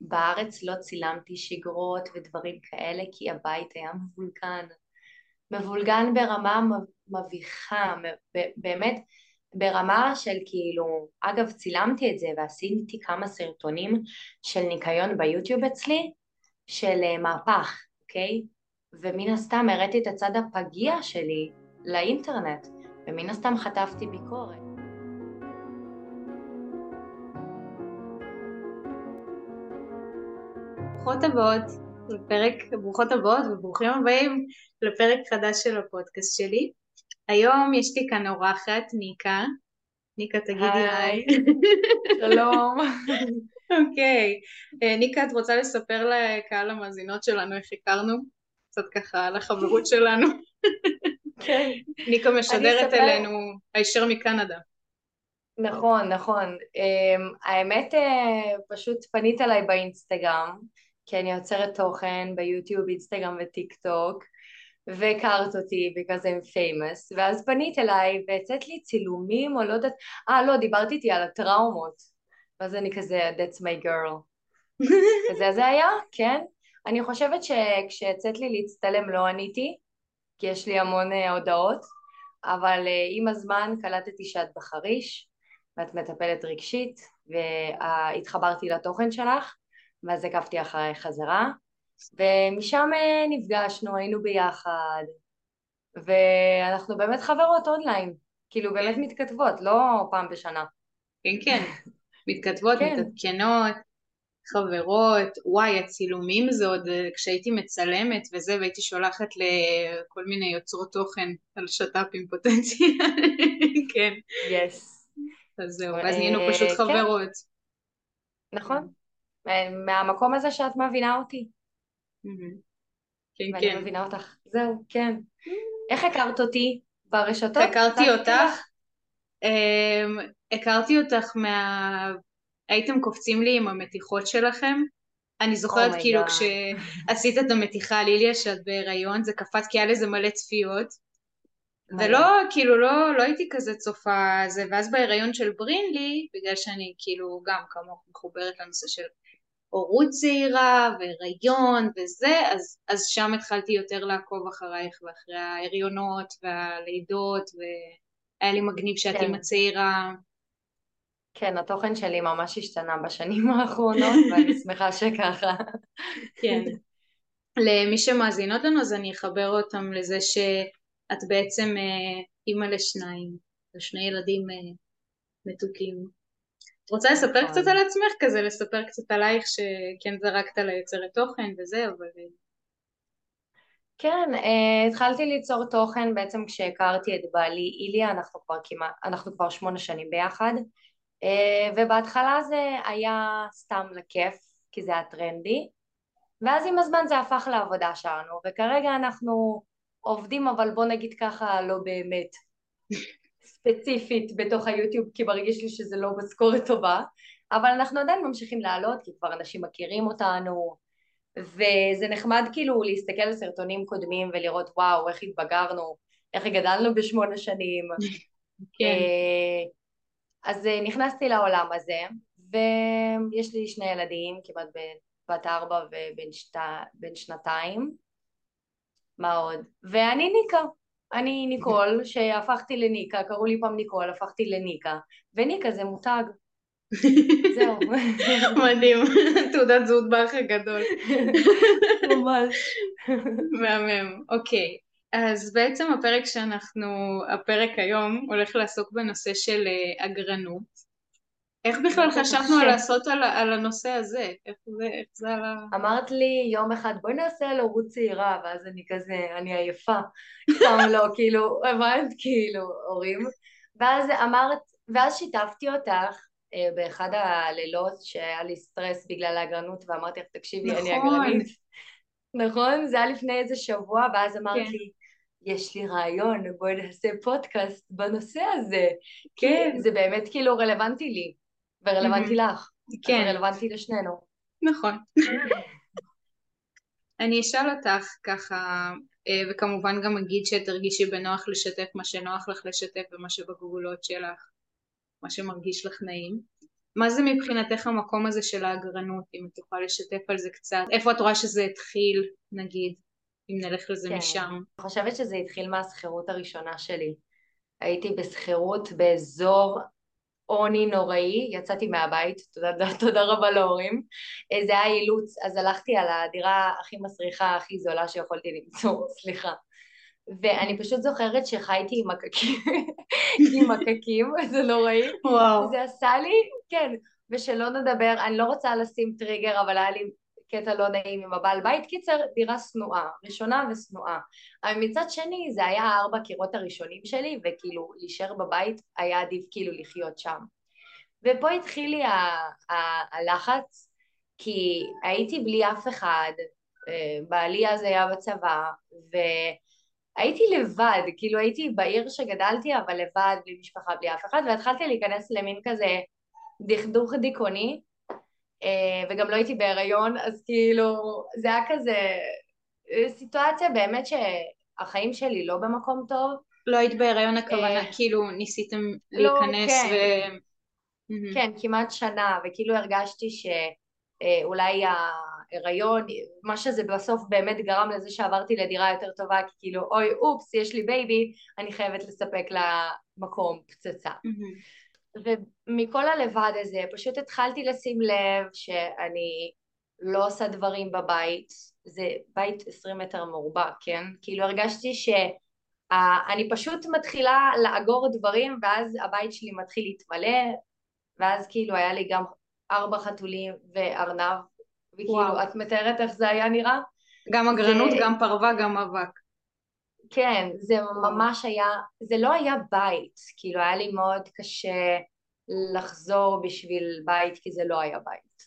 בארץ לא צילמתי שגרות ודברים כאלה כי הבית היה מבולגן. מבולגן ברמה מביכה, באמת ברמה של כאילו, אגב צילמתי את זה ועשיתי כמה סרטונים של ניקיון ביוטיוב אצלי של אה, מהפך, אוקיי? ומן הסתם הראיתי את הצד הפגיע שלי לאינטרנט ומן הסתם חטפתי ביקורת. ברוכות הבאות לפרק, ברוכות הבאות וברוכים הבאים לפרק חדש של הפודקאסט שלי. היום יש לי כאן אורחת, ניקה. ניקה תגידי היי. שלום. אוקיי. אה, ניקה, את רוצה לספר לקהל המאזינות שלנו איך הכרנו? קצת ככה על החברות שלנו. כן. ניקה משדרת אלינו הישר מקנדה. נכון, נכון. אמ, האמת, אה, פשוט פנית אליי באינסטגרם, כי אני יוצרת תוכן ביוטיוב, אינסטגרם וטיק טוק, והכרת אותי בגלל זה I'm famous, ואז פנית אליי והצעת לי צילומים או לא יודעת, אה לא, דיברת איתי על הטראומות, ואז אני כזה, that's my girl. כזה זה היה, כן. אני חושבת שכשהצעת לי להצטלם לא עניתי, כי יש לי המון אה, הודעות, אבל אה, עם הזמן קלטתי שאת בחריש, ואת מטפלת רגשית, והתחברתי לתוכן שלך, ואז עקבתי אחרי חזרה, ומשם אה, נפגשנו, היינו ביחד, ואנחנו באמת חברות אונליין, כאילו באמת מתכתבות, לא פעם בשנה. כן, כן, מתכתבות, כן. מתעדכנות, חברות, וואי, הצילומים זה עוד אה, כשהייתי מצלמת וזה, והייתי שולחת לכל מיני יוצרות תוכן על שת"פים פוטנציאליים, כן. יס. אז זהו, ואז נהיינו פשוט אה, כן. חברות. נכון. מהמקום הזה שאת מבינה אותי. כן, ואני כן. מבינה אותך. זהו, כן. איך הכרת אותי? ברשתות? הכרתי אותך? אמ, הכרתי אותך מה... הייתם קופצים לי עם המתיחות שלכם. אני זוכרת oh כאילו God. כשעשית את המתיחה על איליה שאת בהיריון, זה קפץ כי היה לזה מלא צפיות. ולא, כאילו, לא, לא הייתי כזה צופה זה, ואז בהיריון של ברינלי, בגלל שאני כאילו גם כמוך מחוברת לנושא של הורות צעירה והיריון וזה, אז, אז שם התחלתי יותר לעקוב אחרייך ואחרי ההריונות והלידות והיה לי מגניב שאת כן. אימא צעירה. כן, התוכן שלי ממש השתנה בשנים האחרונות ואני שמחה שככה. כן. למי שמאזינות לנו אז אני אחבר אותם לזה שאת בעצם אה, אימא לשניים, לשני ילדים אה, מתוקים. רוצה לספר קצת על עצמך כזה, לספר קצת עלייך שכן זרקת ליוצרת תוכן וזה, אבל... כן, uh, התחלתי ליצור תוכן בעצם כשהכרתי את בעלי איליה, אנחנו כבר כמעט, אנחנו כבר שמונה שנים ביחד, uh, ובהתחלה זה היה סתם לכיף, כי זה היה טרנדי, ואז עם הזמן זה הפך לעבודה שלנו, וכרגע אנחנו עובדים, אבל בוא נגיד ככה, לא באמת. ספציפית בתוך היוטיוב כי מרגיש לי שזה לא משכורת טובה אבל אנחנו עדיין ממשיכים לעלות כי כבר אנשים מכירים אותנו וזה נחמד כאילו להסתכל על סרטונים קודמים ולראות וואו איך התבגרנו, איך גדלנו בשמונה שנים כן. אה, אז אה, נכנסתי לעולם הזה ויש לי שני ילדים כמעט בת ארבע ובן שת... שנתיים מה עוד? ואני ניקה אני ניקול, שהפכתי לניקה, קראו לי פעם ניקול, הפכתי לניקה, וניקה זה מותג. זהו. מדהים, תעודת זהות באח הגדול. ממש. מהמם, אוקיי. אז בעצם הפרק שאנחנו, הפרק היום הולך לעסוק בנושא של אה, אגרנות. איך בכלל חשבנו על לעשות על, על הנושא הזה? איך זה, איך זה על ה... אמרת לי יום אחד בואי נעשה על הורות צעירה ואז אני כזה, אני עייפה, סתם לא, כאילו, הבנת, כאילו, הורים ואז אמרת, ואז שיתפתי אותך אה, באחד הלילות שהיה לי סטרס בגלל האגרנות ואמרתי לך תקשיבי נכון. אני אגרנית נכון? זה היה לפני איזה שבוע ואז אמרת כן. לי יש לי רעיון, בואי נעשה פודקאסט בנושא הזה. כן. זה באמת כאילו רלוונטי לי. ורלוונטי לך. כן. רלוונטי לשנינו. נכון. אני אשאל אותך ככה, אה, וכמובן גם אגיד שתרגישי בנוח לשתף מה שנוח לך לשתף ומה שבגבולות שלך, מה שמרגיש לך נעים. מה זה מבחינתך המקום הזה של האגרנות, אם את יכולה לשתף על זה קצת? איפה את רואה שזה התחיל, נגיד, אם נלך לזה כן. משם? אני חושבת שזה התחיל מהשכירות הראשונה שלי. הייתי בשכירות באזור עוני נוראי, יצאתי מהבית, תודה, תודה רבה להורים. זה היה אילוץ, אז הלכתי על הדירה הכי מסריחה, הכי זולה שיכולתי למצוא, סליחה. ואני פשוט זוכרת שחייתי עם מקקים, עם מקקים, זה נוראי. וואו. זה עשה לי, כן, ושלא נדבר, אני לא רוצה לשים טריגר, אבל היה לי קטע לא נעים עם הבעל בית. קיצר, דירה שנואה, ראשונה ושנואה. אבל מצד שני, זה היה הארבע קירות הראשונים שלי, וכאילו, להישאר בבית היה עדיף כאילו לחיות שם. ופה התחיל לי הלחץ, כי הייתי בלי אף אחד, אה, בעלי אז היה בצבא, ו... הייתי לבד, כאילו הייתי בעיר שגדלתי אבל לבד, בלי משפחה, בלי אף אחד, והתחלתי להיכנס למין כזה דכדוך דיכאוני, וגם לא הייתי בהיריון, אז כאילו זה היה כזה אה, סיטואציה באמת שהחיים שלי לא במקום טוב. לא היית בהיריון הכוונה, אה, כאילו ניסיתם לא, להיכנס לא, כן. ו... כן, כמעט שנה, וכאילו הרגשתי שאולי הריון, מה שזה בסוף באמת גרם לזה שעברתי לדירה יותר טובה, כי כאילו אוי אופס יש לי baby, אני חייבת לספק לה מקום פצצה. Mm-hmm. ומכל הלבד הזה פשוט התחלתי לשים לב שאני לא עושה דברים בבית, זה בית עשרים מטר מרובע, כן? כאילו הרגשתי שאני פשוט מתחילה לאגור דברים ואז הבית שלי מתחיל להתמלא ואז כאילו היה לי גם ארבע חתולים וארנב וכאילו, וואו. את מתארת איך זה היה נראה? גם אגרנות, זה... גם פרווה, גם אבק. כן, זה ממש היה, זה לא היה בית, כאילו היה לי מאוד קשה לחזור בשביל בית כי זה לא היה בית.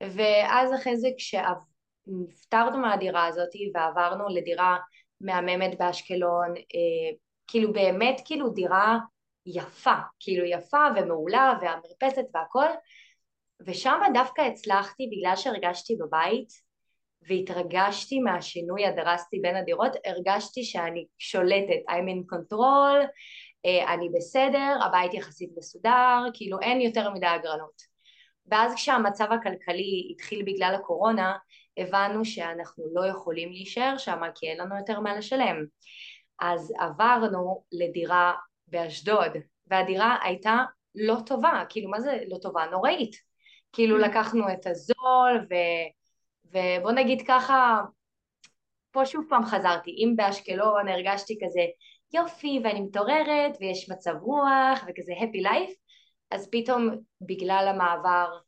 ואז אחרי זה כשנפטרנו מהדירה הזאת ועברנו לדירה מהממת באשקלון, אה, כאילו באמת כאילו דירה יפה, כאילו יפה ומעולה והמרפסת והכל, ושם דווקא הצלחתי בגלל שהרגשתי בבית והתרגשתי מהשינוי הדרסטי בין הדירות, הרגשתי שאני שולטת, I'm in control, אה, אני בסדר, הבית יחסית מסודר, כאילו אין יותר מדי הגרלות. ואז כשהמצב הכלכלי התחיל בגלל הקורונה, הבנו שאנחנו לא יכולים להישאר שם כי אין לנו יותר מה לשלם. אז עברנו לדירה באשדוד, והדירה הייתה לא טובה, כאילו מה זה לא טובה? נוראית. כאילו mm. לקחנו את הזול, ו, ובוא נגיד ככה, פה שוב פעם חזרתי, אם באשקלון הרגשתי כזה יופי ואני מתעוררת ויש מצב רוח וכזה happy life, אז פתאום בגלל המעבר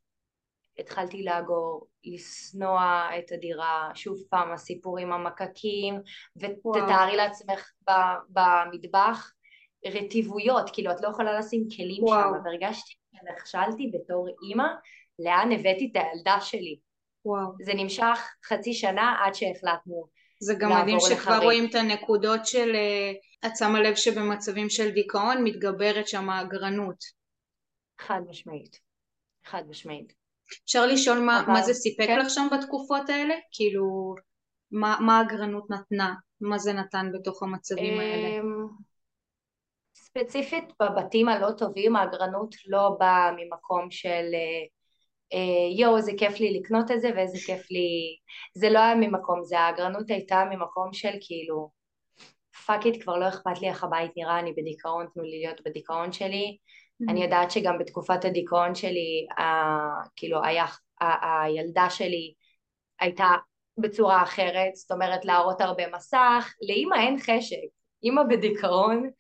התחלתי לאגור, לשנוא את הדירה, שוב פעם הסיפור עם המקקים, ותתארי לעצמך במטבח רטיבויות, כאילו את לא יכולה לשים כלים וואו. שם, והרגשתי שנכשלתי בתור אימא לאן הבאתי את הילדה שלי. וואו. זה נמשך חצי שנה עד שהחלטנו זה גם מדהים שכבר רואים את הנקודות של, את שמה לב שבמצבים של דיכאון מתגברת שם האגרנות. חד משמעית. חד משמעית. אפשר לשאול מה, אבל... מה זה סיפק כן? לך שם בתקופות האלה? כאילו, מה, מה האגרנות נתנה? מה זה נתן בתוך המצבים האלה? אמ, ספציפית בבתים הלא טובים האגרנות לא באה ממקום של אה, אה, יואו איזה כיף לי לקנות את זה ואיזה כיף לי זה לא היה ממקום זה האגרנות הייתה ממקום של כאילו fuck it כבר לא אכפת לי איך הבית נראה אני בדיכאון תנו לי להיות בדיכאון שלי mm-hmm. אני יודעת שגם בתקופת הדיכאון שלי ה, כאילו היה, ה, הילדה שלי הייתה בצורה אחרת זאת אומרת להראות הרבה מסך לאימא אין חשק אימא בדיכאון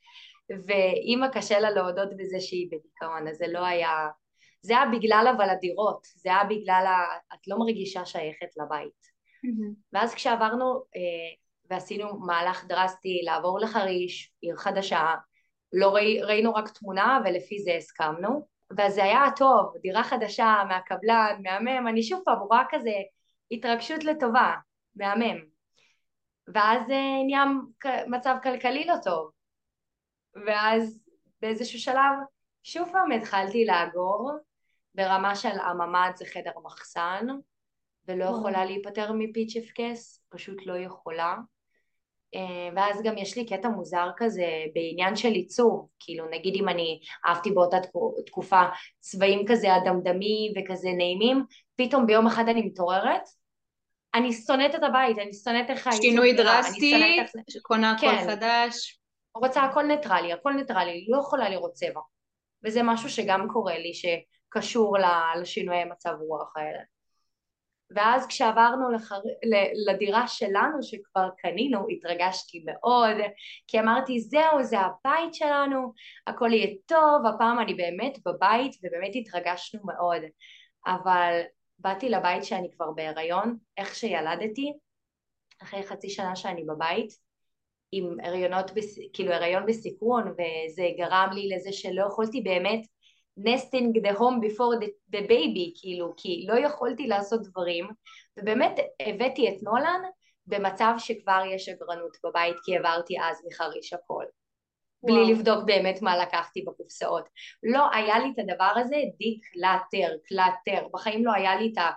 ואימא קשה לה להודות בזה שהיא בדיכאון אז זה לא היה זה היה בגלל אבל הדירות, זה היה בגלל, ה... את לא מרגישה שייכת לבית. Mm-hmm. ואז כשעברנו אה, ועשינו מהלך דרסטי לעבור לחריש, עיר חדשה, לא ראי, ראינו רק תמונה ולפי זה הסכמנו, ואז זה היה טוב, דירה חדשה מהקבלן, מהמם, אני שוב פעם רואה כזה התרגשות לטובה, מהמם. ואז אה, נהיה מצב כלכלי לא טוב, ואז באיזשהו שלב שוב פעם התחלתי לאגור, ברמה של הממ"ד זה חדר מחסן, ולא יכולה להיפטר מפיצ'פקס, פשוט לא יכולה. אה, ואז גם יש לי קטע מוזר כזה בעניין של עיצוב, כאילו נגיד אם אני אהבתי באותה תקופה צבעים כזה אדמדמי וכזה נעימים, פתאום ביום אחד אני מתעוררת, אני שונאת את הבית, אני שונאת איך העיצוב שינוי דרסטי, קונה הכל כן. חדש. רוצה הכל ניטרלי, הכל ניטרלי, לא יכולה לראות צבע. וזה משהו שגם קורה לי, שקשור לשינויי מצב רוח האלה. ואז כשעברנו לחר... לדירה שלנו שכבר קנינו התרגשתי מאוד כי אמרתי זהו זה הבית שלנו הכל יהיה טוב הפעם אני באמת בבית ובאמת התרגשנו מאוד אבל באתי לבית שאני כבר בהיריון איך שילדתי אחרי חצי שנה שאני בבית עם הריונות, כאילו הריון בסיכון וזה גרם לי לזה שלא יכולתי באמת nesting the home before the, the baby, כאילו, כי לא יכולתי לעשות דברים, ובאמת הבאתי את נולן במצב שכבר יש אגרנות בבית, כי העברתי אז מחריש הכל. וואו. בלי לבדוק באמת מה לקחתי בקופסאות. לא היה לי את הדבר הזה declutter, clutter, בחיים לא היה לי את ה...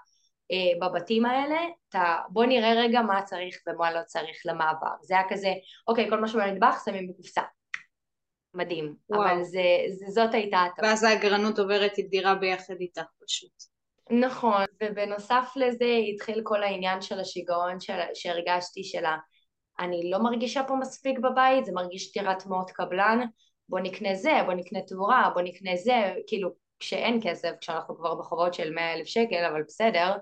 אה, בבתים האלה, אתה, בוא נראה רגע מה צריך ומה לא צריך למעבר. זה היה כזה, אוקיי, כל מה שבמטבח שמים בקופסה. מדהים, וואו. אבל זה, זה, זאת הייתה הטעות. ואז האגרנות עוברת את דירה ביחד איתך פשוט. נכון, ובנוסף לזה התחיל כל העניין של השיגעון של, שהרגשתי של ה... אני לא מרגישה פה מספיק בבית, זה מרגיש דירת מאוד קבלן, בוא נקנה זה, בוא נקנה תאורה, בוא נקנה זה, כאילו כשאין כסף, כשאנחנו כבר בחובות של מאה אלף שקל, אבל בסדר,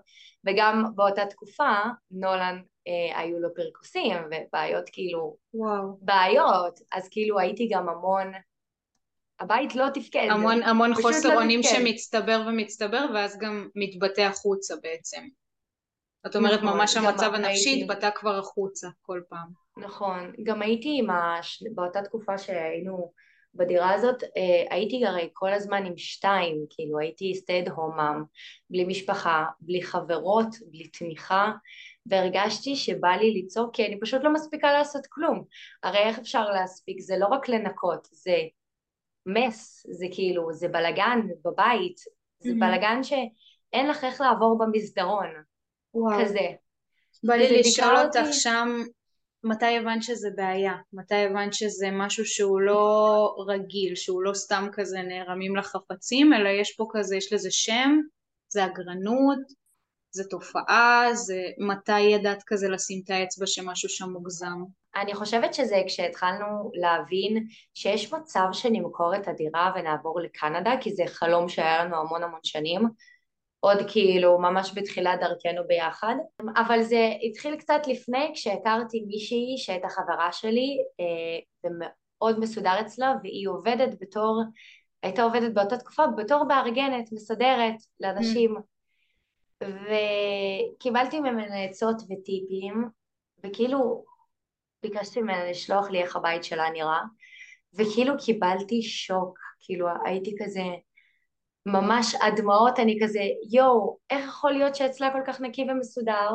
וגם באותה תקופה נולן אה, היו לו פרכוסים ובעיות כאילו, וואו. בעיות, אז כאילו הייתי גם המון, הבית לא תפקד. המון, המון חוסר אונים לא שמצטבר ומצטבר ואז גם מתבטא החוצה בעצם. את אומרת נכון, ממש המצב הנפשי הייתי... התבטא כבר החוצה כל פעם. נכון, גם הייתי עם הש... באותה תקופה שהיינו בדירה הזאת אה, הייתי הרי כל הזמן עם שתיים, כאילו הייתי home mom, בלי משפחה, בלי חברות, בלי תמיכה, והרגשתי שבא לי ליצור כי אני פשוט לא מספיקה לעשות כלום. הרי איך אפשר להספיק? זה לא רק לנקות, זה מס, זה כאילו, זה בלגן בבית, זה mm-hmm. בלגן שאין לך איך לעבור במסדרון, וואו. כזה. בא לי לשאול אותך שם מתי הבנת שזה בעיה? מתי הבנת שזה משהו שהוא לא רגיל, שהוא לא סתם כזה נערמים לחפצים, אלא יש פה כזה, יש לזה שם, זה אגרנות, זה תופעה, זה מתי ידעת כזה לשים את האצבע שמשהו שם מוגזם? אני חושבת שזה כשהתחלנו להבין שיש מצב שנמכור את הדירה ונעבור לקנדה, כי זה חלום שהיה לנו המון המון שנים, עוד כאילו ממש בתחילת דרכנו ביחד, אבל זה התחיל קצת לפני כשהכרתי מישהי שהייתה חברה שלי אה, ומאוד מסודר אצלה והיא עובדת בתור, הייתה עובדת באותה תקופה בתור מארגנת, מסדרת לאנשים mm. וקיבלתי ממנה עצות וטיפים וכאילו ביקשתי ממנה לשלוח לי איך הבית שלה נראה וכאילו קיבלתי שוק, כאילו הייתי כזה ממש הדמעות, אני כזה, יואו, איך יכול להיות שאצלה כל כך נקי ומסודר,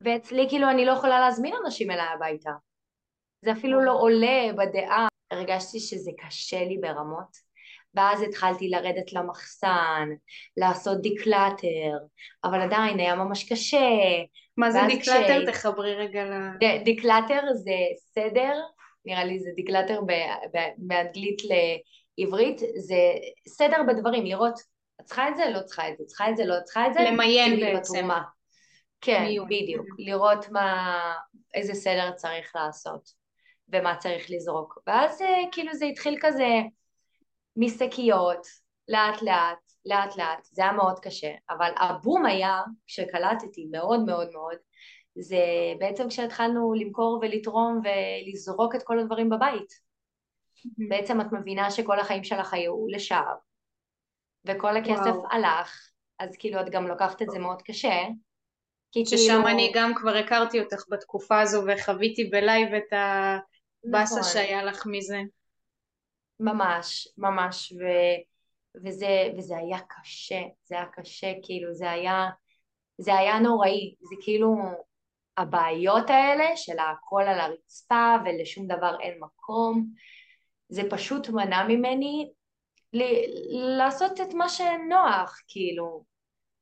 ואצלי כאילו אני לא יכולה להזמין אנשים אליי הביתה. זה אפילו לא עולה בדעה. הרגשתי שזה קשה לי ברמות, ואז התחלתי לרדת למחסן, לעשות declutter, אבל עדיין היה ממש קשה. מה זה declutter? כש... תחברי רגע ל... declutter זה סדר, נראה לי זה declutter באנגלית ל... עברית זה סדר בדברים, לראות את צריכה את זה, לא צריכה את זה, צריכה את זה, לא צריכה את זה. למיין בעצם. בתרומה. כן, מיון. בדיוק. לראות מה, איזה סדר צריך לעשות ומה צריך לזרוק. ואז אה, כאילו זה התחיל כזה משקיות, לאט לאט, לאט לאט, זה היה מאוד קשה. אבל הבום היה, כשקלטתי מאוד מאוד מאוד, זה בעצם כשהתחלנו למכור ולתרום ולזרוק את כל הדברים בבית. בעצם את מבינה שכל החיים שלך היו לשווא, וכל הכסף וואו. הלך, אז כאילו את גם לוקחת את זה מאוד קשה. ששם כאילו... אני גם כבר הכרתי אותך בתקופה הזו וחוויתי בלייב את הבאסה נכון. שהיה לך מזה. ממש, ממש, ו... וזה, וזה היה קשה, זה היה קשה, כאילו זה היה, זה היה נוראי, זה כאילו הבעיות האלה של הכל על הרצפה ולשום דבר אין מקום, זה פשוט מנע ממני ל- לעשות את מה שנוח, כאילו,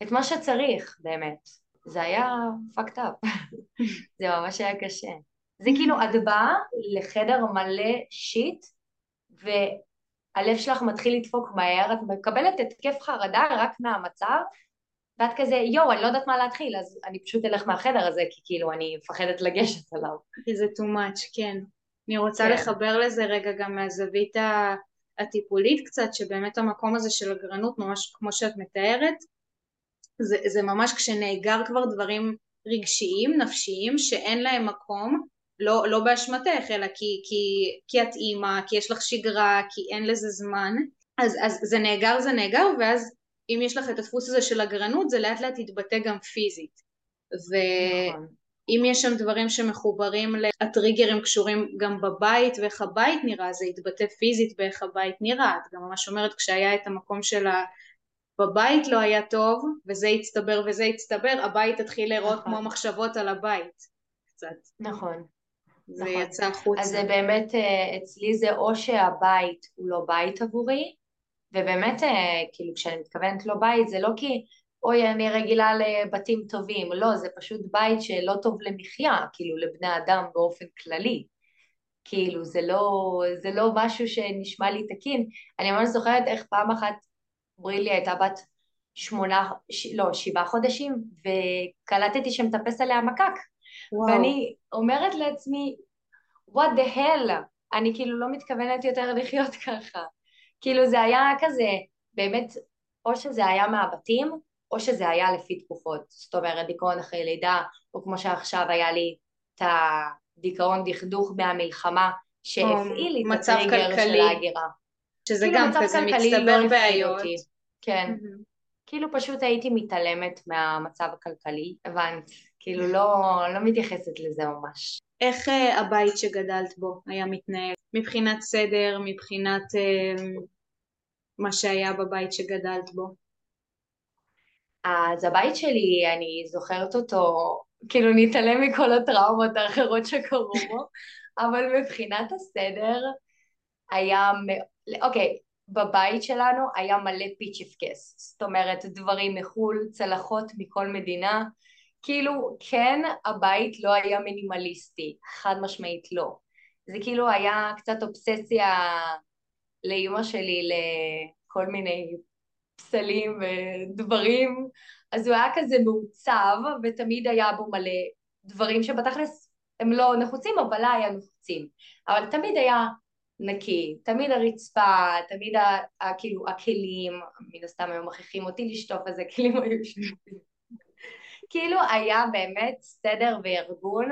את מה שצריך באמת. זה היה fucked up, זה ממש היה קשה. זה כאילו את באה לחדר מלא שיט והלב שלך מתחיל לדפוק מהר, את מקבלת התקף חרדה רק מהמצב ואת כזה יואו אני לא יודעת מה להתחיל אז אני פשוט אלך מהחדר הזה כי כאילו אני מפחדת לגשת עליו. כי זה too much, כן. אני רוצה כן. לחבר לזה רגע גם מהזווית הטיפולית קצת, שבאמת המקום הזה של אגרנות ממש כמו שאת מתארת, זה, זה ממש כשנאגר כבר דברים רגשיים, נפשיים, שאין להם מקום, לא, לא באשמתך, אלא כי, כי, כי את אימא, כי יש לך שגרה, כי אין לזה זמן, אז, אז זה נאגר זה נאגר, ואז אם יש לך את הדפוס הזה של אגרנות, זה לאט לאט יתבטא גם פיזית. ואם יש שם דברים שמחוברים, הטריגרים קשורים גם בבית ואיך הבית נראה, זה יתבטא פיזית באיך הבית נראה. את גם ממש אומרת, כשהיה את המקום של ה... בבית לא היה טוב, וזה הצטבר וזה הצטבר, הבית התחיל להיראות נכון. כמו מחשבות על הבית. קצת. נכון. זה נכון. יצא החוצה. אז זה באמת, אה, אצלי זה או שהבית הוא לא בית עבורי, ובאמת, אה, כאילו, כשאני מתכוונת לא בית, זה לא כי, אוי, אני רגילה לבתים טובים, לא, זה פשוט בית שלא טוב למחיה, כאילו, לבני אדם באופן כללי. כאילו, זה לא, זה לא משהו שנשמע לי תקין. אני ממש זוכרת איך פעם אחת ברילי הייתה בת שמונה, ש, לא, שבעה חודשים, וקלטתי שמטפס עליה מקק. וואו. ואני אומרת לעצמי, what the hell, אני כאילו לא מתכוונת יותר לחיות ככה. כאילו זה היה כזה, באמת, או שזה היה מהבתים, או שזה היה לפי תקופות. זאת אומרת, דיכאון אחרי לידה, או כמו שעכשיו היה לי את הדיכאון דכדוך מהמלחמה, שהפעיל לי את הטריגר של ההגירה. שזה כאילו גם כזה מצטבר לא בעיות. כן. Mm-hmm. כאילו פשוט הייתי מתעלמת מהמצב הכלכלי, הבנת? כאילו לא, לא מתייחסת לזה ממש. איך uh, הבית שגדלת בו היה מתנהל? מבחינת סדר, מבחינת uh, מה שהיה בבית שגדלת בו? אז הבית שלי, אני זוכרת אותו, כאילו נתעלם מכל הטראומות האחרות שקרו בו, אבל מבחינת הסדר היה, אוקיי, בבית שלנו היה מלא פיצ'יפקס, זאת אומרת דברים מחו"ל, צלחות מכל מדינה, כאילו כן הבית לא היה מינימליסטי, חד משמעית לא. זה כאילו היה קצת אובססיה לאימא שלי לכל מיני פסלים ודברים, אז הוא היה כזה מעוצב ותמיד היה בו מלא דברים שבתכלס הם לא נחוצים אבל לה היה נחוצים, אבל תמיד היה נקי, תמיד הרצפה, תמיד ה, ה, כאילו הכלים, מן הסתם היו מכריחים אותי לשטוף איזה כלים היו שטופים. כאילו היה באמת סדר וארגון,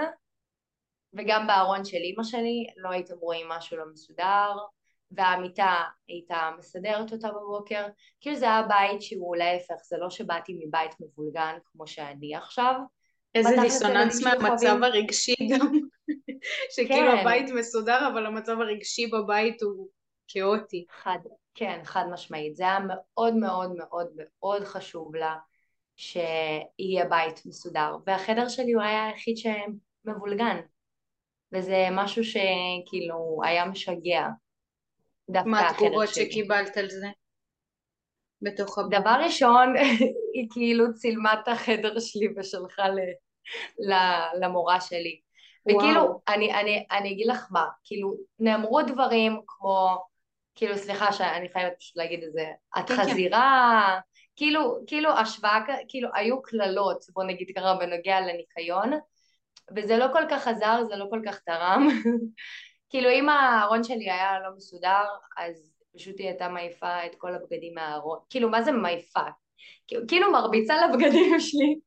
וגם בארון של אימא שלי לא הייתם רואים משהו לא מסודר, והמיטה הייתה מסדרת אותה בבוקר, כאילו זה היה בית שהוא להפך, זה לא שבאתי מבית מבולגן כמו שאני עכשיו, איזה דיסוננס מהמצב הרגשי גם, שכאילו כן. הבית מסודר אבל המצב הרגשי בבית הוא כאוטי. חד, כן, חד משמעית. זה היה מאוד מאוד מאוד מאוד חשוב לה שיהיה בית מסודר. והחדר שלי הוא היה היחיד שמבולגן. וזה משהו שכאילו היה משגע. מה התגובות שקיבלת על זה? בתוך הבית? דבר ראשון, היא כאילו צילמה את החדר שלי ושלחה למורה שלי. וכאילו, אני, אני, אני אגיד לך מה, כאילו, נאמרו דברים כמו, כאילו, סליחה שאני חייבת פשוט להגיד את זה, את כן, כן. כאילו, כאילו השוואה, כאילו, היו קללות, בוא נגיד ככה, בנוגע לניקיון, וזה לא כל כך עזר, זה לא כל כך תרם. כאילו, אם הארון שלי היה לא מסודר, אז פשוט היא הייתה מעיפה את כל הבגדים מהארון. כאילו, מה זה מעיפה? כאילו מרביצה לבגדים שלי,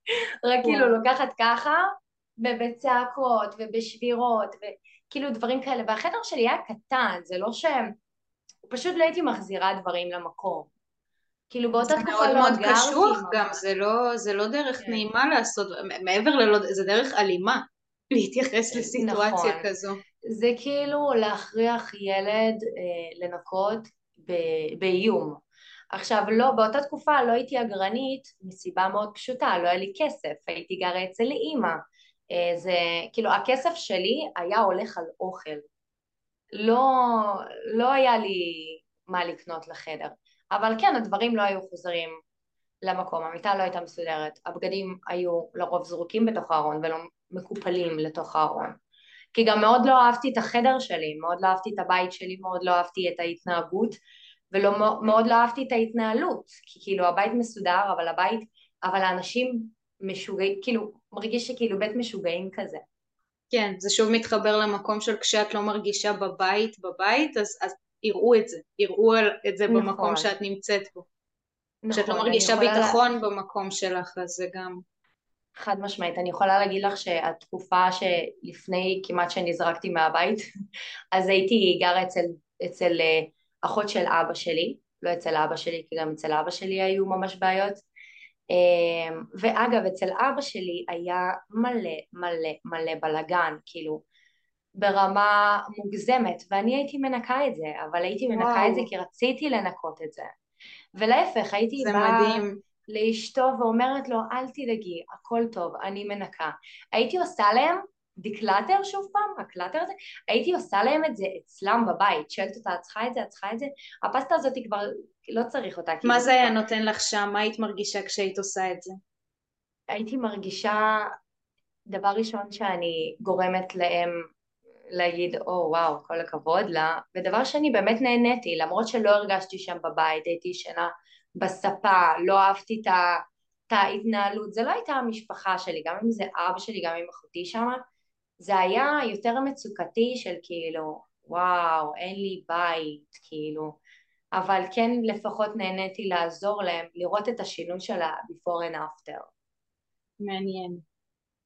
רק כאילו לוקחת ככה, ובצעקות ובשבירות, וכאילו דברים כאלה. והחדר שלי היה קטן, זה לא שהם... פשוט לא הייתי מחזירה דברים למקום. כאילו באותה תקופה לא אגרתי. זה מאוד מאוד קשוח גם, זה לא, זה לא דרך כן. נעימה לעשות, מעבר ללא, זה דרך אלימה להתייחס לסיטואציה נכון. כזו. זה כאילו להכריח ילד אה, לנקות באיום. עכשיו לא, באותה תקופה לא הייתי אגרנית מסיבה מאוד פשוטה, לא היה לי כסף, הייתי גרה אצל אימא. אה, זה, כאילו הכסף שלי היה הולך על אוכל. לא, לא היה לי מה לקנות לחדר. אבל כן, הדברים לא היו חוזרים למקום, המיטה לא הייתה מסודרת, הבגדים היו לרוב זרוקים בתוך הארון ולא מקופלים לתוך הארון. כי גם מאוד לא אהבתי את החדר שלי, מאוד לא אהבתי את הבית שלי, מאוד לא אהבתי את ההתנהגות, ומאוד לא אהבתי את ההתנהלות, כי כאילו הבית מסודר, אבל הבית, אבל האנשים משוגעים, כאילו, מרגיש שכאילו בית משוגעים כזה. כן, זה שוב מתחבר למקום של כשאת לא מרגישה בבית, בבית, אז, אז יראו את זה, יראו את זה נכון. במקום שאת נמצאת בו. נכון, כשאת לא מרגישה ביטחון לה... במקום שלך, אז זה גם... חד משמעית, אני יכולה להגיד לך שהתקופה שלפני כמעט שנזרקתי מהבית, אז הייתי גרה אצל, אצל אה, אחות של אבא שלי, לא אצל אבא שלי, כי גם אצל אבא שלי היו ממש בעיות. אמ, ואגב, אצל אבא שלי היה מלא מלא מלא בלאגן, כאילו, ברמה מוגזמת, ואני הייתי מנקה את זה, אבל הייתי מנקה וואו. את זה כי רציתי לנקות את זה. ולהפך, הייתי באה לאשתו ואומרת לו, אל תדאגי, הכל טוב, אני מנקה. הייתי עושה להם declutter שוב פעם, ה clutter הזה, הייתי עושה להם את זה אצלם בבית, שואלת אותה, את צריכה את זה, את צריכה את זה? הפסטה הזאת היא כבר, לא צריך אותה. מה זה היה נותן לך שם? מה היית מרגישה כשהיית עושה את זה? הייתי מרגישה, דבר ראשון שאני גורמת להם להגיד, או oh, וואו, כל הכבוד לה, ודבר שני, באמת נהניתי, למרות שלא הרגשתי שם בבית, הייתי ישנה בספה, לא אהבתי את ההתנהלות, זה לא הייתה המשפחה שלי, גם אם זה אבא שלי, גם אם אחותי שמה, זה היה יותר מצוקתי של כאילו, וואו, אין לי בית, כאילו, אבל כן לפחות נהניתי לעזור להם, לראות את השינוי של ה-before and after. מעניין,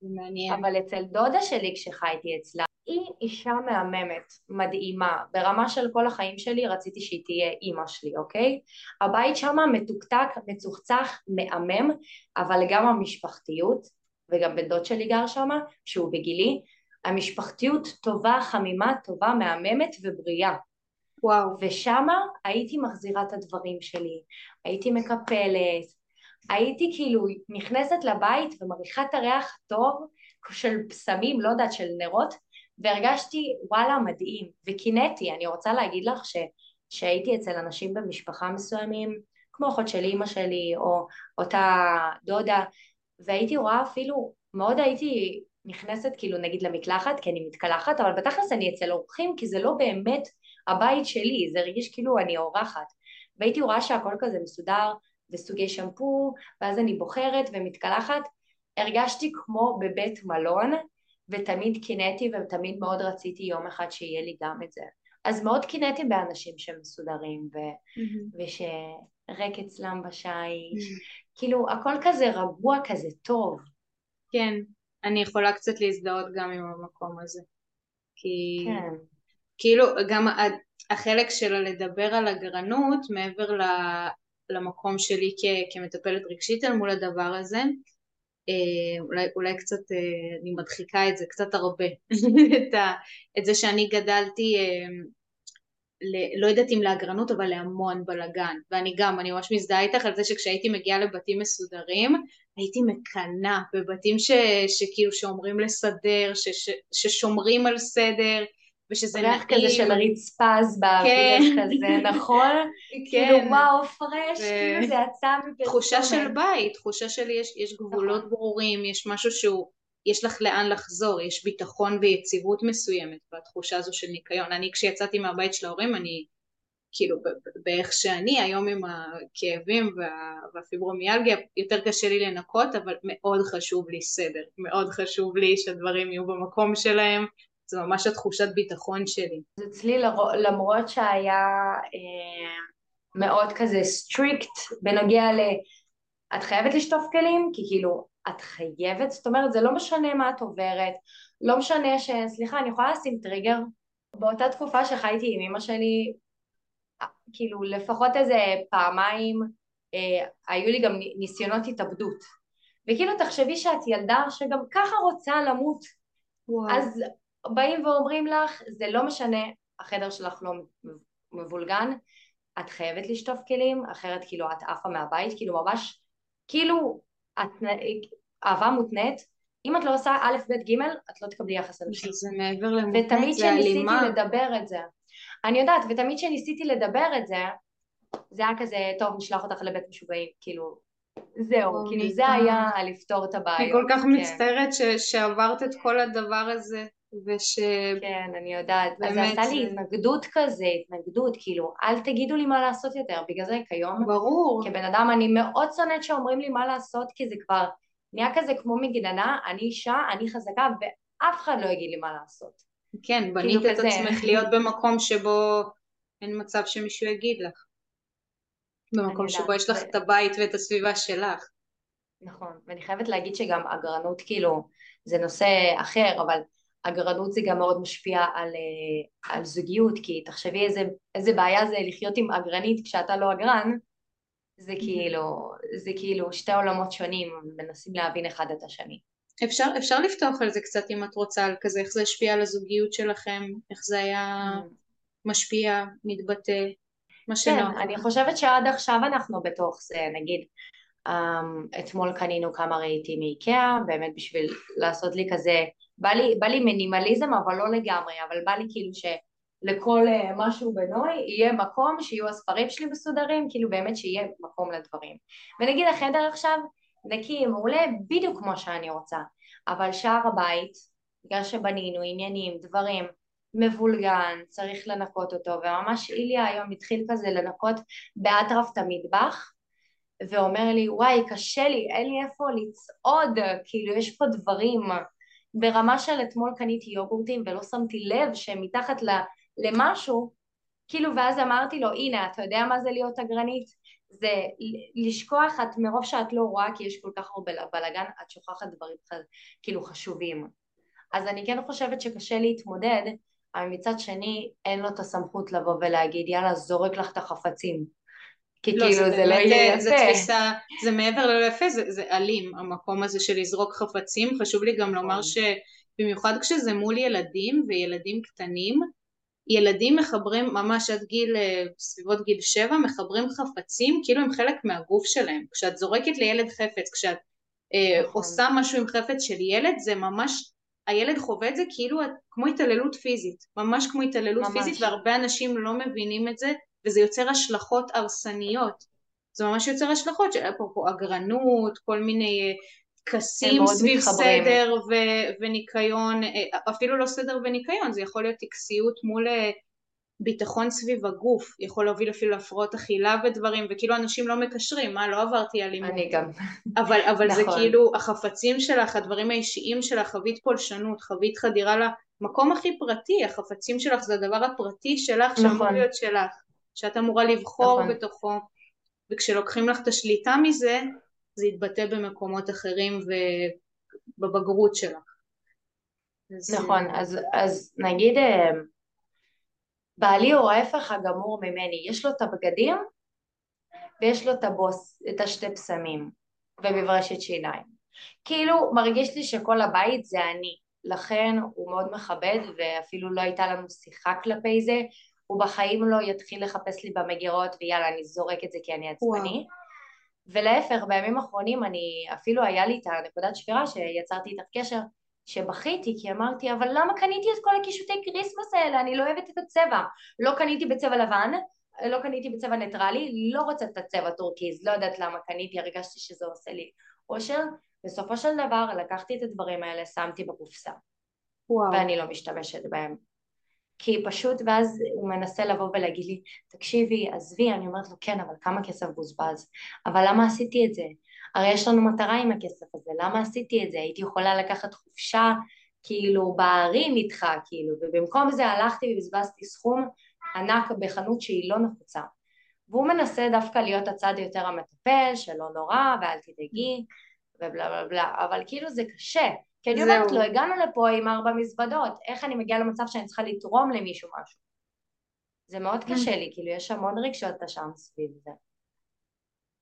מעניין. אבל אצל דודה שלי כשחייתי אצלה, היא אישה מהממת, מדהימה, ברמה של כל החיים שלי רציתי שהיא תהיה אימא שלי, אוקיי? הבית שמה מתוקתק, מצוחצח, מהמם, אבל גם המשפחתיות, וגם בן דוד שלי גר שמה, שהוא בגילי, המשפחתיות טובה, חמימה, טובה, מהממת ובריאה. וואו. ושמה הייתי מחזירה את הדברים שלי, הייתי מקפלת, הייתי כאילו נכנסת לבית ומריחה את הריח הטוב של פסמים, לא יודעת, של נרות, והרגשתי וואלה מדהים, וקינאתי, אני רוצה להגיד לך ש, שהייתי אצל אנשים במשפחה מסוימים, כמו אחות של אימא שלי, או אותה דודה, והייתי רואה אפילו, מאוד הייתי נכנסת כאילו נגיד למקלחת כי אני מתקלחת, אבל בתכלס אני אצל אורחים כי זה לא באמת הבית שלי, זה רגיש כאילו אני אורחת. והייתי רואה שהכל כזה מסודר וסוגי שמפו, ואז אני בוחרת ומתקלחת. הרגשתי כמו בבית מלון, ותמיד קינאתי ותמיד מאוד רציתי יום אחד שיהיה לי גם את זה. אז מאוד קינאתי באנשים שמסודרים ו... mm-hmm. ושריק אצלם בשיש, mm-hmm. כאילו הכל כזה רגוע, כזה טוב. כן, אני יכולה קצת להזדהות גם עם המקום הזה. כי כן. כאילו גם החלק של לדבר על הגרנות מעבר למקום שלי כ, כמטפלת רגשית אל מול הדבר הזה, אולי, אולי קצת אה, אני מדחיקה את זה קצת הרבה, את, ה, את זה שאני גדלתי אה, ל, לא יודעת אם לאגרנות אבל להמון בלאגן ואני גם, אני ממש מזדהה איתך על זה שכשהייתי מגיעה לבתים מסודרים הייתי מקנאה בבתים ש, שכאילו שאומרים לסדר, ש, ש, ששומרים על סדר ושזה נעים. ריח כזה של רצפה אז באוויר כן. כזה, נכון? כן. כאילו וואו, פרש, ו... כאילו זה יצא מפרסומת. תחושה של בית, תחושה של יש, יש גבולות נכון. ברורים, יש משהו שהוא, יש לך לאן לחזור, יש ביטחון ויציבות מסוימת בתחושה הזו של ניקיון. אני כשיצאתי מהבית של ההורים, אני כאילו באיך שאני, היום עם הכאבים וה, והפיברומיאלגיה, יותר קשה לי לנקות, אבל מאוד חשוב לי סדר, מאוד חשוב לי שהדברים יהיו במקום שלהם, זה ממש התחושת ביטחון שלי. אצלי למרות שהיה אה, מאוד כזה strict בנוגע ל... את חייבת לשטוף כלים? כי כאילו, את חייבת? זאת אומרת, זה לא משנה מה את עוברת, לא משנה ש... סליחה, אני יכולה לשים טריגר? באותה תקופה שחייתי עם אמא שלי, כאילו לפחות איזה פעמיים אה, היו לי גם ניסיונות התאבדות. וכאילו תחשבי שאת ילדה שגם ככה רוצה למות. וואו. אז באים ואומרים לך, זה לא משנה, החדר שלך לא מבולגן, את חייבת לשטוף כלים, אחרת כאילו את עפה מהבית, כאילו ממש, כאילו את, אהבה מותנית, אם את לא עושה א', ב', ג', את לא תקבלי יחס אנושי. זה מעבר למותנית, זה אלימה. ותמיד כשניסיתי לדבר את זה, אני יודעת, ותמיד כשניסיתי לדבר את זה, זה היה כזה, טוב, נשלח אותך לבית משוגעים, כאילו, זהו, כאילו זה היה לפתור את הבעיות. אני כל כך כן. מצטערת שעברת את כל הדבר הזה וש... כן, אני יודעת. אז זה עשה לי התנגדות כזה, התנגדות, כאילו, אל תגידו לי מה לעשות יותר. בגלל זה כיום, ברור. כבן אדם, אני מאוד שונאת שאומרים לי מה לעשות, כי זה כבר נהיה כזה כמו מגננה, אני אישה, אני חזקה, ואף אחד לא יגיד לי מה לעשות. כן, כאילו בנית כאילו את כזה. עצמך להיות במקום שבו אין מצב שמישהו יגיד לך. במקום שבו יש לך את הבית ואת הסביבה שלך. נכון, ואני חייבת להגיד שגם אגרנות כאילו זה נושא אחר, אבל אגרנות זה גם מאוד משפיע על, אה, על זוגיות, כי תחשבי איזה, איזה בעיה זה לחיות עם אגרנית כשאתה לא אגרן, זה כאילו, זה כאילו שתי עולמות שונים, מנסים להבין אחד את השני. אפשר, אפשר לפתוח על זה קצת אם את רוצה, על כזה איך זה השפיע על הזוגיות שלכם, איך זה היה. משפיע, מתבטא, מה שנוח. כן, אני חושבת שעד עכשיו אנחנו בתוך זה, נגיד um, אתמול קנינו כמה רהיטים מאיקאה, באמת בשביל לעשות לי כזה, בא לי, בא לי מינימליזם אבל לא לגמרי, אבל בא לי כאילו שלכל uh, משהו בנוי יהיה מקום שיהיו הספרים שלי מסודרים, כאילו באמת שיהיה מקום לדברים. ונגיד החדר עכשיו נקי, מעולה, בדיוק כמו שאני רוצה, אבל שער הבית, בגלל שבנינו עניינים, דברים, מבולגן, צריך לנקות אותו, וממש איליה היום התחיל כזה לנקות באטרף את המטבח, ואומר לי וואי קשה לי, אין לי איפה לצעוד, כאילו יש פה דברים ברמה של אתמול קניתי יוגורטים ולא שמתי לב שהם מתחת למשהו, כאילו ואז אמרתי לו הנה אתה יודע מה זה להיות אגרנית? זה לשכוח את מרוב שאת לא רואה כי יש כל כך הרבה בלאגן את שוכחת דברים כאילו חשובים אז אני כן חושבת שקשה להתמודד אבל מצד שני אין לו את הסמכות לבוא ולהגיד יאללה זורק לך את החפצים כי לא, כאילו זה, זה לא יהיה יפה. זה תפיסה, זה מעבר ללא יפה, זה, זה אלים המקום הזה של לזרוק חפצים, חשוב לי גם לומר נכון. שבמיוחד כשזה מול ילדים וילדים קטנים, ילדים מחברים ממש עד גיל, אה, סביבות גיל שבע, מחברים חפצים כאילו הם חלק מהגוף שלהם. כשאת זורקת לילד חפץ, כשאת אה, נכון. עושה משהו עם חפץ של ילד, זה ממש, הילד חווה את זה כאילו כמו התעללות פיזית, ממש כמו התעללות ממש. פיזית, והרבה אנשים לא מבינים את זה, וזה יוצר השלכות הרסניות. זה ממש יוצר השלכות של אפרופו אגרנות, כל מיני אה, טקסים סביב מתחברים. סדר ו- וניקיון, אה, אפילו לא סדר וניקיון, זה יכול להיות טקסיות מול אה, ביטחון סביב הגוף, יכול להוביל אפילו להפרעות אכילה ודברים, וכאילו אנשים לא מקשרים, מה, לא עברתי אלימות. אני גם. אבל, אבל נכון. זה כאילו החפצים שלך, הדברים האישיים שלך, חווית פולשנות, חווית חדירה למקום הכי פרטי, החפצים שלך זה הדבר הפרטי שלך, נכון. שאמור להיות שלך. שאת אמורה לבחור נכון. בתוכו, וכשלוקחים לך את השליטה מזה, זה יתבטא במקומות אחרים ובבגרות שלך. אז... נכון, אז, אז נגיד אה, בעלי הוא ההפך הגמור ממני, יש לו את הבגדים ויש לו את הבוס, את השתי פסמים ומברשת שיניים. כאילו מרגיש לי שכל הבית זה אני, לכן הוא מאוד מכבד ואפילו לא הייתה לנו שיחה כלפי זה, הוא בחיים לא יתחיל לחפש לי במגירות ויאללה אני זורק את זה כי אני עצבני ולהפך בימים האחרונים אני אפילו היה לי את הנקודת שבירה שיצרתי איתך קשר שבכיתי כי אמרתי אבל למה קניתי את כל הקישוטי Christmas האלה? אני לא אוהבת את הצבע. לא קניתי בצבע לבן לא קניתי בצבע ניטרלי לא רוצה את הצבע טורקיז לא יודעת למה קניתי הרגשתי שזה עושה לי אושר. בסופו של דבר לקחתי את הדברים האלה שמתי בקופסה. וואו. ואני לא משתמשת בהם כי פשוט ואז הוא מנסה לבוא ולהגיד לי תקשיבי עזבי. אני אומרת לו כן אבל כמה כסף בוזבז? אבל למה עשיתי את זה? הרי יש לנו מטרה עם הכסף הזה למה עשיתי את זה? הייתי יכולה לקחת חופשה כאילו בערים איתך כאילו ובמקום זה הלכתי ובזבזתי סכום ענק בחנות שהיא לא נחוצה. והוא מנסה דווקא להיות הצד יותר המטפל שלא נורא ואל תדאגי ובלה בלה בלה. אבל כאילו זה קשה כי אני אומרת לו, הגענו לפה עם ארבע מזוודות, איך אני מגיעה למצב שאני צריכה לתרום למישהו משהו? זה מאוד mm. קשה לי, כאילו יש המון רגשות אשם סביב זה.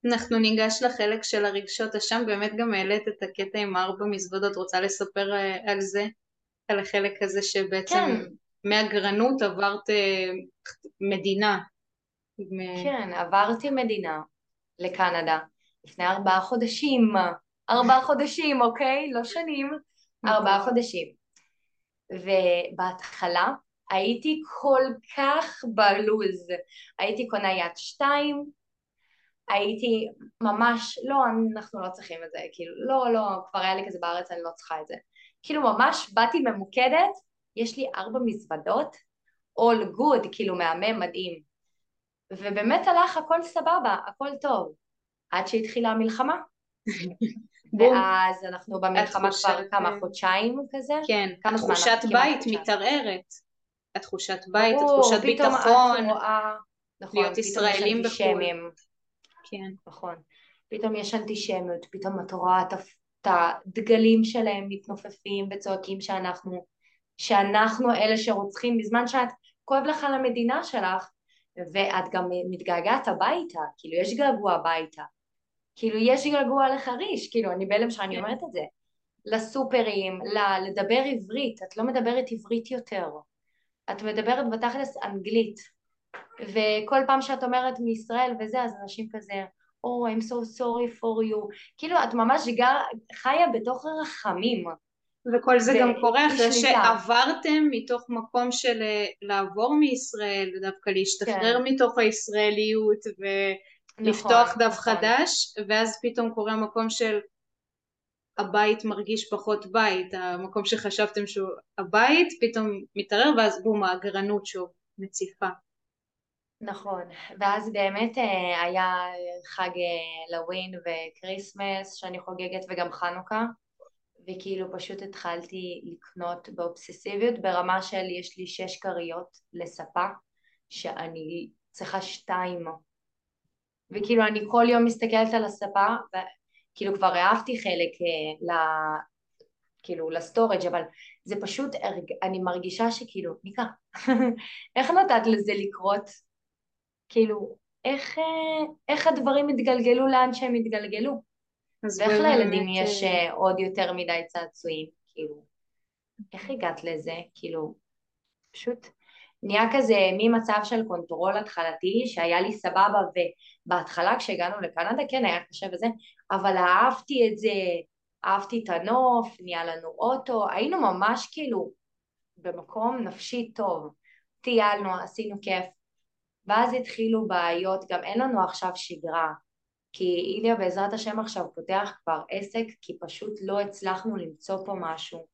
אנחנו ניגש לחלק של הרגשות אשם, באמת גם העלית את הקטע עם ארבע מזוודות, רוצה לספר אה, על זה? על החלק הזה שבעצם כן. מהגרנות עברת אה, מדינה. כן, עברתי מדינה לקנדה לפני ארבעה חודשים, ארבעה חודשים, אוקיי? לא שנים. ארבעה חודשים. ובהתחלה הייתי כל כך בלוז, הייתי קונה יד שתיים, הייתי ממש, לא, אנחנו לא צריכים את זה, כאילו, לא, לא, כבר היה לי כזה בארץ, אני לא צריכה את זה. כאילו ממש באתי ממוקדת יש לי ארבע מזוודות, all good, כאילו מהמם, מדהים. ובאמת הלך הכל סבבה, הכל טוב, עד שהתחילה המלחמה. ואז אנחנו במלחמה כבר כמה חודשיים כזה? כן, התחושת בית מתערערת. התחושת בית, התחושת ביטחון, נכון, להיות ישראלים בחו"ל. כן. נכון. פתאום יש אנטישמיות, פתאום את רואה את הדגלים שלהם מתנופפים וצועקים שאנחנו, שאנחנו אלה שרוצחים בזמן שאת כואב לך על המדינה שלך ואת גם מתגעגעת הביתה, כאילו יש געגוע הביתה, כאילו יש געגוע לחריש, כאילו אני בהלם שאני כן. אומרת את זה, לסופרים, לדבר עברית, את לא מדברת עברית יותר, את מדברת בתכלס אנגלית, וכל פעם שאת אומרת מישראל וזה, אז אנשים כזה, Oh, I'm so sorry for you, כאילו את ממש גר, חיה בתוך רחמים. וכל זה גם קורה אחרי שעברתם מתוך מקום של אה, לעבור מישראל, ודווקא להשתחרר כן. מתוך הישראליות ולפתוח נכון, דף נכון. חדש, ואז פתאום קורה מקום של הבית מרגיש פחות בית, המקום שחשבתם שהוא הבית פתאום מתערער ואז בום האגרנות שוב מציפה. נכון, ואז באמת אה, היה חג לווין ו Christmas שאני חוגגת וגם חנוכה וכאילו פשוט התחלתי לקנות באובססיביות ברמה של יש לי שש כריות לספה שאני צריכה שתיים וכאילו אני כל יום מסתכלת על הספה וכאילו כבר העפתי חלק אה, ל... כאילו ל storage אבל זה פשוט, אני מרגישה שכאילו, מיקה, איך נתת לזה לקרות? כאילו, איך, אה, איך הדברים התגלגלו לאן שהם התגלגלו? ואיך לילדים יש אה, עוד יותר מדי צעצועים? כאילו, איך הגעת לזה? כאילו, פשוט נהיה כזה ממצב של control התחלתי שהיה לי סבבה ובהתחלה כשהגענו לקנדה כן היה קשה וזה אבל אהבתי את זה, אהבתי את הנוף, נהיה לנו אוטו, היינו ממש כאילו במקום נפשי טוב, טיילנו, עשינו כיף. ואז התחילו בעיות, גם אין לנו עכשיו שגרה כי איליה בעזרת השם עכשיו פותח כבר עסק כי פשוט לא הצלחנו למצוא פה משהו.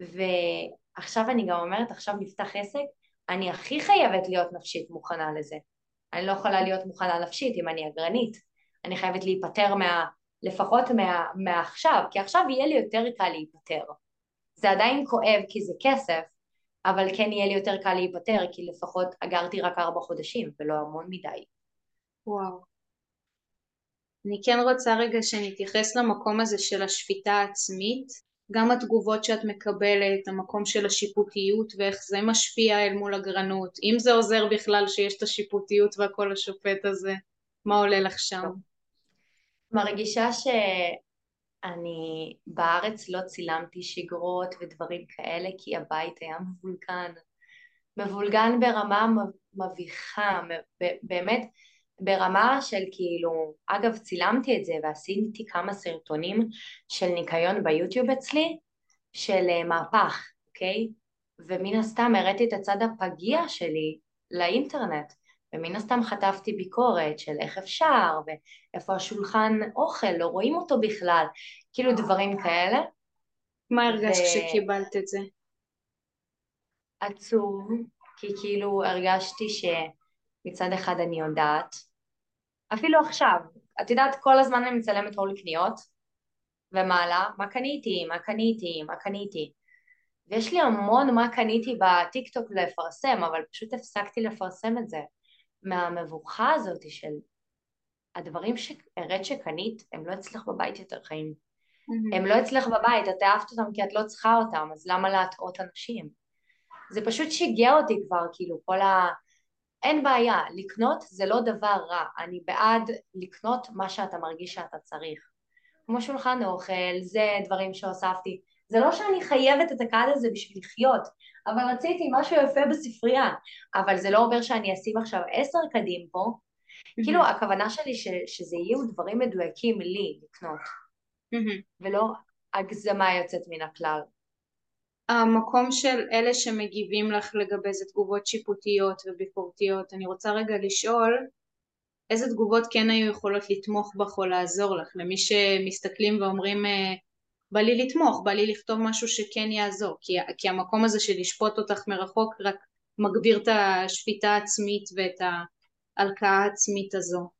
ועכשיו אני גם אומרת עכשיו נפתח עסק אני הכי חייבת להיות נפשית מוכנה לזה. אני לא יכולה להיות מוכנה נפשית אם אני אגרנית. אני חייבת להיפטר מה... לפחות מה... מעכשיו כי עכשיו יהיה לי יותר קל להיפטר. זה עדיין כואב כי זה כסף אבל כן יהיה לי יותר קל להיפטר כי לפחות אגרתי רק ארבע חודשים ולא המון מדי. וואו. אני כן רוצה רגע שנתייחס למקום הזה של השפיטה העצמית, גם התגובות שאת מקבלת, המקום של השיפוטיות ואיך זה משפיע אל מול הגרנות, אם זה עוזר בכלל שיש את השיפוטיות והכל השופט הזה, מה עולה לך שם? מרגישה שאני בארץ לא צילמתי שגרות ודברים כאלה כי הבית היה מבולגן, מבולגן ברמה מביכה, באמת ברמה של כאילו, אגב צילמתי את זה ועשיתי כמה סרטונים של ניקיון ביוטיוב אצלי של uh, מהפך, אוקיי? ומן הסתם הראיתי את הצד הפגיע שלי לאינטרנט ומן הסתם חטפתי ביקורת של איך אפשר ואיפה השולחן אוכל, לא רואים אותו בכלל, כאילו דברים כאלה. מה הרגשת ו... כשקיבלת את זה? עצוב, כי כאילו הרגשתי שמצד אחד אני יודעת אפילו עכשיו, את יודעת כל הזמן אני מצלמת הול קניות ומעלה מה קניתי, מה קניתי, מה קניתי? ויש לי המון מה קניתי בטיק טוק לפרסם אבל פשוט הפסקתי לפרסם את זה. מהמבוכה הזאת של הדברים שהראית שקנית הם לא אצלך בבית יותר חיים. mm-hmm. הם לא אצלך בבית, את אהבת אותם כי את לא צריכה אותם אז למה להטעות אנשים? זה פשוט שיגע אותי כבר כאילו כל ה... אין בעיה, לקנות זה לא דבר רע, אני בעד לקנות מה שאתה מרגיש שאתה צריך. כמו שולחן אוכל, זה דברים שהוספתי. זה לא שאני חייבת את הקהל הזה בשביל לחיות, אבל רציתי משהו יפה בספרייה, אבל זה לא אומר שאני אשים עכשיו עשר קדים פה. Mm-hmm. כאילו הכוונה שלי ש, שזה יהיו דברים מדויקים לי לקנות, mm-hmm. ולא הגזמה יוצאת מן הכלל. המקום של אלה שמגיבים לך לגבי זה תגובות שיפוטיות וביקורתיות, אני רוצה רגע לשאול איזה תגובות כן היו יכולות לתמוך בך או לעזור לך, למי שמסתכלים ואומרים אה, בא לי לתמוך, בא לי לכתוב משהו שכן יעזור, כי, כי המקום הזה של לשפוט אותך מרחוק רק מגביר את השפיטה העצמית ואת ההלקאה העצמית הזו.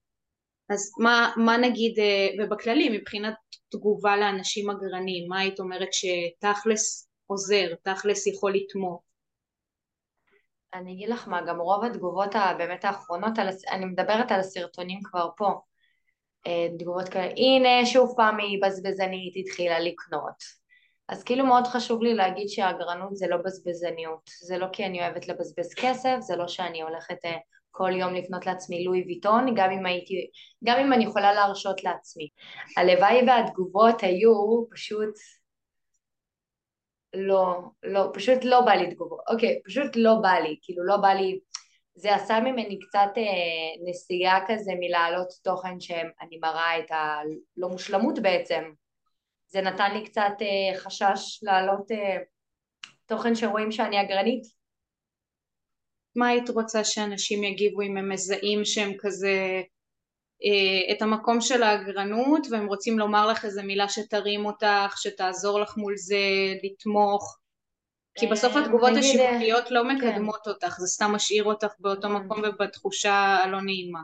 אז מה, מה נגיד, אה, ובכללי מבחינת תגובה לאנשים אגרנים, מה היית אומרת שתכלס עוזר, תכלס יכול לתמוך? אני אגיד לך מה, גם רוב התגובות הבאמת האחרונות, אני מדברת על הסרטונים כבר פה, אה, תגובות כאלה, הנה שוב פעם היא בזבזנית התחילה לקנות. אז כאילו מאוד חשוב לי להגיד שהאגרנות זה לא בזבזניות, זה לא כי אני אוהבת לבזבז כסף, זה לא שאני הולכת אה, כל יום לקנות לעצמי לואי ויטון, גם אם הייתי, גם אם אני יכולה להרשות לעצמי. הלוואי והתגובות היו פשוט לא, לא, פשוט לא בא לי תגובות, אוקיי, פשוט לא בא לי, כאילו לא בא לי, זה עשה ממני קצת אה, נסיעה כזה מלהעלות תוכן שאני מראה את הלא מושלמות בעצם, זה נתן לי קצת אה, חשש להעלות אה, תוכן שרואים שאני אגרנית. מה היית רוצה שאנשים יגיבו אם הם מזהים שהם כזה את המקום של האגרנות והם רוצים לומר לך איזה מילה שתרים אותך, שתעזור לך מול זה, לתמוך כי בסוף אה, התגובות השיווקיות לא כן. מקדמות. אותך, זה סתם משאיר אותך באותו. מקום ובתחושה הלא נעימה.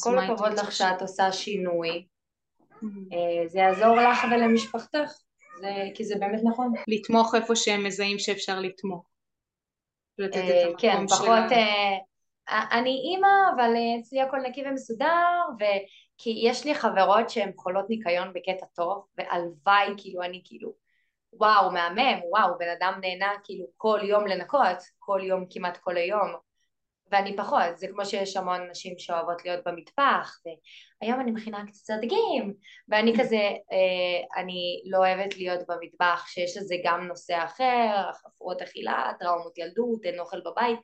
כל הכבוד לך שאת עושה שינוי, אה, זה יעזור לך ולמשפחתך, כי זה באמת נכון. לתמוך איפה שהם מזהים שאפשר לתמוך. כן, פחות... אני אימא, אבל אצלי הכל נקי ומסודר, כי יש לי חברות שהן חולות ניקיון בקטע טוב, והלוואי, כאילו, אני כאילו, וואו, מהמם, וואו, בן אדם נהנה כאילו כל יום לנקות, כל יום, כמעט כל היום, ואני פחות, זה כמו שיש המון נשים שאוהבות להיות במטפח, והיום אני מכינה קצת דגים, ואני כזה, אה, אני לא אוהבת להיות במטבח, שיש לזה גם נושא אחר, הפרעות אכילה, טראומות ילדות, אין אוכל בבית,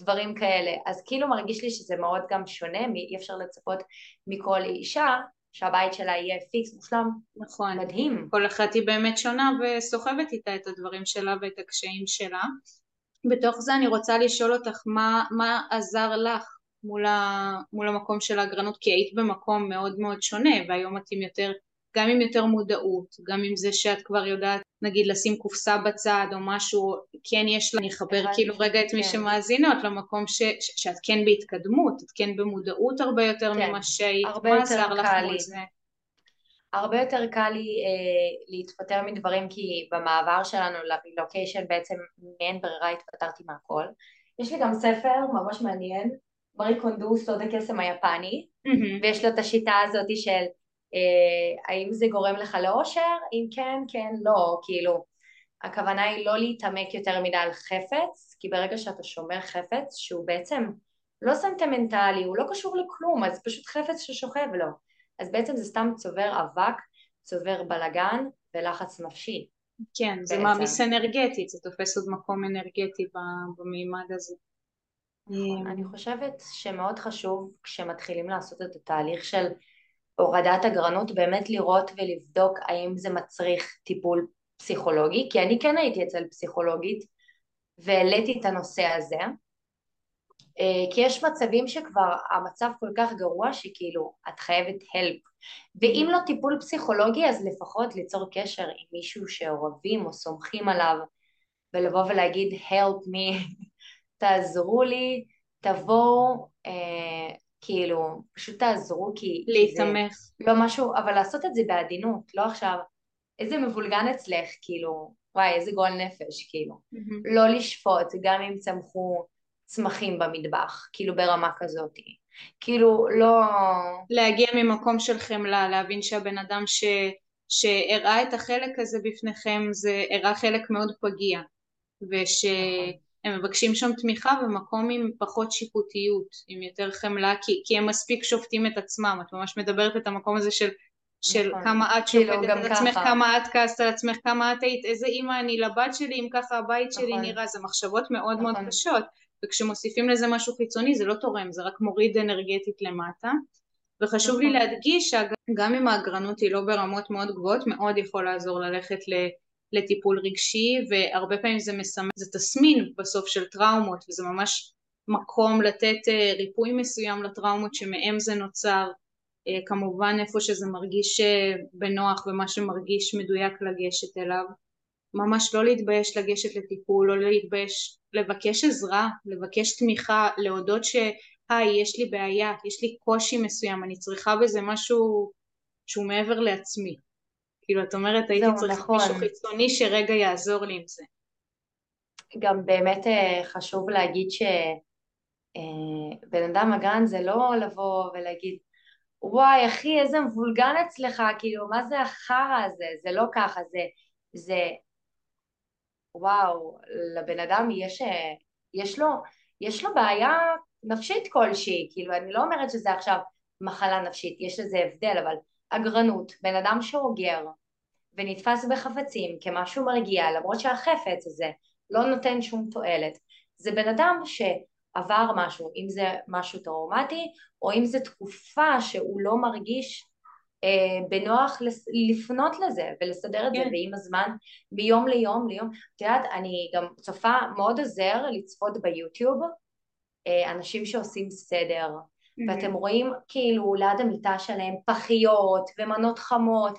דברים כאלה, אז כאילו מרגיש לי שזה מאוד גם שונה, אי אפשר לצפות מכל אישה שהבית שלה יהיה פיקס מושלם, נכון, מדהים. כל אחת היא באמת שונה וסוחבת איתה את הדברים שלה ואת הקשיים שלה. בתוך זה אני רוצה לשאול אותך מה, מה עזר לך מול, ה, מול המקום של האגרנות כי היית במקום מאוד מאוד שונה והיום את עם יותר, גם עם יותר מודעות, גם עם זה שאת כבר יודעת נגיד לשים קופסה בצד או משהו, כן יש לה, אני אחבר כאילו רגע את מי כן. שמאזינות למקום ש, ש, שאת כן בהתקדמות, את כן במודעות הרבה יותר כן, ממה שהיית, מה עזר לך מול זה? הרבה יותר קל לי אה, להתפטר מדברים כי במעבר שלנו ללוקיישן בעצם מאין ברירה התפטרתי מהכל. יש לי גם ספר ממש מעניין, מרי קונדו סוד הקסם היפני, mm-hmm. ויש לו את השיטה הזאת של אה, האם זה גורם לך לאושר? אם כן, כן, לא, כאילו הכוונה היא לא להתעמק יותר מדי על חפץ, כי ברגע שאתה שומר חפץ שהוא בעצם לא סנטימנטלי, הוא לא קשור לכלום, אז פשוט חפץ ששוכב לו. אז בעצם זה סתם צובר אבק, צובר בלגן ולחץ נפשי. כן, בעצם. זה מעמיס אנרגטית, זה תופס עוד מקום אנרגטי במימד הזה. נכון, אני חושבת שמאוד חשוב כשמתחילים לעשות את התהליך של הורדת אגרנות, באמת לראות ולבדוק האם זה מצריך טיפול פסיכולוגי, כי אני כן הייתי אצל פסיכולוגית והעליתי את הנושא הזה, אה, כי יש מצבים שכבר המצב כל כך גרוע שכאילו את חייבת help ואם לא טיפול פסיכולוגי אז לפחות ליצור קשר עם מישהו שאוהבים או סומכים עליו ולבוא ולהגיד help me, תעזרו לי, תבואו, אה, כאילו פשוט תעזרו כי, להתמך. לא משהו, אבל לעשות את זה בעדינות, לא עכשיו איזה מבולגן אצלך, כאילו, וואי איזה גועל נפש, כאילו, mm-hmm. לא לשפוט גם אם צמחו צמחים במטבח, כאילו ברמה כזאת. כאילו לא... להגיע ממקום של חמלה, להבין שהבן אדם ש... שהראה את החלק הזה בפניכם זה הראה חלק מאוד פגיע ושהם נכון. מבקשים שם תמיכה במקום עם פחות שיפוטיות, עם יותר חמלה כי, כי הם מספיק שופטים את עצמם, את ממש מדברת את המקום הזה של של נכון. כמה את כאילו, שופטת את עצמך, ככה. כמה את כעסת על עצמך, כמה את היית, איזה אימא אני לבת שלי, אם ככה הבית נכון. שלי נראה, זה מחשבות מאוד נכון. מאוד קשות. וכשמוסיפים לזה משהו חיצוני זה לא תורם, זה רק מוריד אנרגטית למטה. וחשוב לי נכון. להדגיש שגם אם האגרנות היא לא ברמות מאוד גבוהות, מאוד יכול לעזור ללכת לטיפול רגשי, והרבה פעמים זה מסמל, זה תסמין בסוף של טראומות, וזה ממש מקום לתת אה, ריפוי מסוים לטראומות שמהם זה נוצר, אה, כמובן איפה שזה מרגיש אה, בנוח ומה שמרגיש מדויק לגשת אליו ממש לא להתבייש לגשת לטיפול, לא להתבייש לבקש עזרה, לבקש תמיכה, להודות שהי יש לי בעיה, יש לי קושי מסוים, אני צריכה בזה משהו שהוא מעבר לעצמי. כאילו את אומרת הייתי צריכה נכון. מישהו חיצוני שרגע יעזור לי עם זה. גם באמת אה, חשוב להגיד שבן אדם מגן זה לא לבוא ולהגיד וואי אחי איזה מבולגן אצלך כאילו מה זה החרא הזה זה לא ככה זה זה וואו לבן אדם יש יש לו יש לו בעיה נפשית כלשהי. כאילו אני לא אומרת שזה עכשיו מחלה נפשית יש לזה הבדל אבל אגרנות בן אדם שאוגר ונתפס בחפצים כמשהו מרגיע למרות שהחפץ הזה לא נותן שום תועלת. זה בן אדם ש... עבר משהו, אם זה משהו טראומטי או אם זה תקופה שהוא לא מרגיש אה, בנוח לפנות לזה ולסדר את כן. זה ועם הזמן מיום ליום ליום את יודעת אני גם צופה מאוד עוזר לצפות ביוטיוב אה, אנשים שעושים סדר mm-hmm. ואתם רואים כאילו ליד המיטה שלהם פחיות ומנות חמות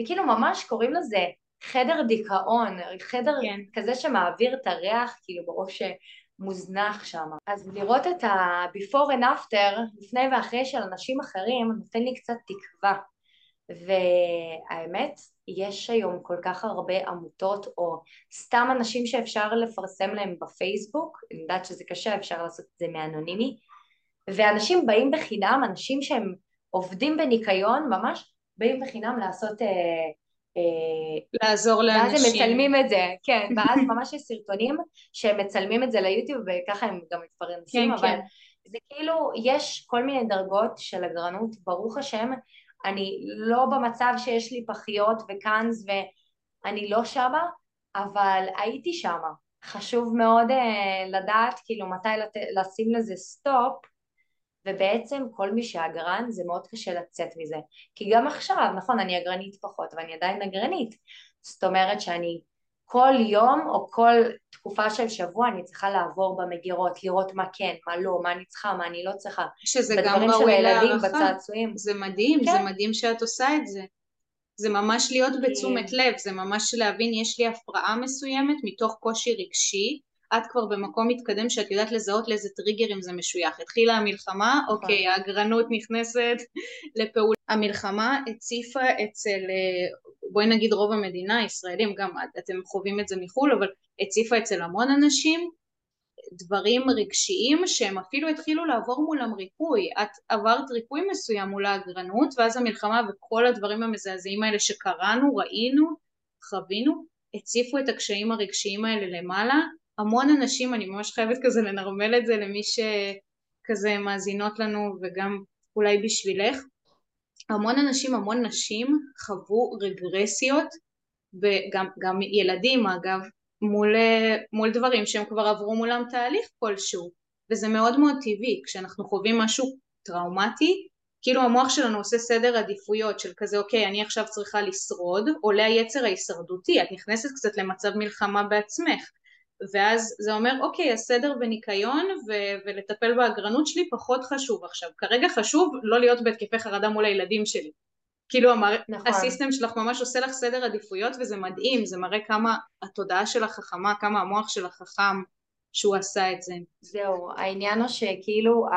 וכאילו ממש קוראים לזה חדר דיכאון, חדר כן. כזה שמעביר את הריח כאילו בראש מוזנח שם. אז לראות את ה-before and after, לפני ואחרי של אנשים אחרים, נותן לי קצת תקווה. והאמת, יש היום כל כך הרבה עמותות או סתם אנשים שאפשר לפרסם להם בפייסבוק, אני יודעת שזה קשה, אפשר לעשות את זה מאנונימי, ואנשים באים בחינם, אנשים שהם עובדים בניקיון, ממש באים בחינם לעשות אה, אה, לעזור לאנשים. ואז הם מצלמים את זה, כן, ואז ממש יש סרטונים שהם מצלמים את זה ליוטיוב וככה הם גם מתפרנסים, כן, אבל כן. זה כאילו, יש כל מיני דרגות של אגרנות, ברוך השם, אני לא במצב שיש לי פחיות וקאנז ואני לא שמה, אבל הייתי שמה. חשוב מאוד uh, לדעת כאילו מתי לת... לשים לזה סטופ ובעצם כל מי שאגרן זה מאוד קשה לצאת מזה כי גם עכשיו, נכון, אני אגרנית פחות ואני עדיין אגרנית זאת אומרת שאני כל יום או כל תקופה של שבוע אני צריכה לעבור במגירות, לראות מה כן, מה לא, מה אני צריכה, מה אני לא צריכה. שזה גם ראוי להערכה. זה מדהים, כן. זה מדהים שאת עושה את זה. זה ממש להיות בתשומת לב, זה ממש להבין יש לי הפרעה מסוימת מתוך קושי רגשי את כבר במקום מתקדם שאת יודעת לזהות לאיזה טריגרים זה משוייך. התחילה המלחמה, נכון. אוקיי, האגרנות נכנסת לפעולה. המלחמה הציפה אצל, בואי נגיד רוב המדינה, ישראלים, גם אתם חווים את זה מחו"ל, אבל הציפה אצל המון אנשים דברים רגשיים שהם אפילו התחילו לעבור מולם ריפוי. את עברת ריפוי מסוים מול האגרנות, ואז המלחמה וכל הדברים המזעזעים האלה שקראנו, ראינו, חווינו, הציפו את הקשיים הרגשיים האלה למעלה, המון אנשים, אני ממש חייבת כזה לנרמל את זה למי שכזה מאזינות לנו וגם אולי בשבילך, המון אנשים, המון נשים חוו רגרסיות וגם גם ילדים אגב מול, מול דברים שהם כבר עברו מולם תהליך כלשהו. וזה מאוד מאוד טבעי כשאנחנו חווים משהו טראומטי כאילו המוח שלנו עושה סדר עדיפויות של כזה אוקיי אני עכשיו צריכה לשרוד עולה היצר ההישרדותי את נכנסת קצת למצב מלחמה בעצמך ואז זה אומר אוקיי הסדר וניקיון ו- ולטפל באגרנות שלי פחות חשוב עכשיו. כרגע חשוב לא להיות בהתקפי חרדה מול הילדים שלי. כאילו המר... נכון. ה system שלך ממש עושה לך סדר עדיפויות וזה מדהים. זה מראה כמה התודעה שלך חכמה כמה המוח שלך חכם שהוא עשה את זה. זהו. העניין הוא שכאילו ה...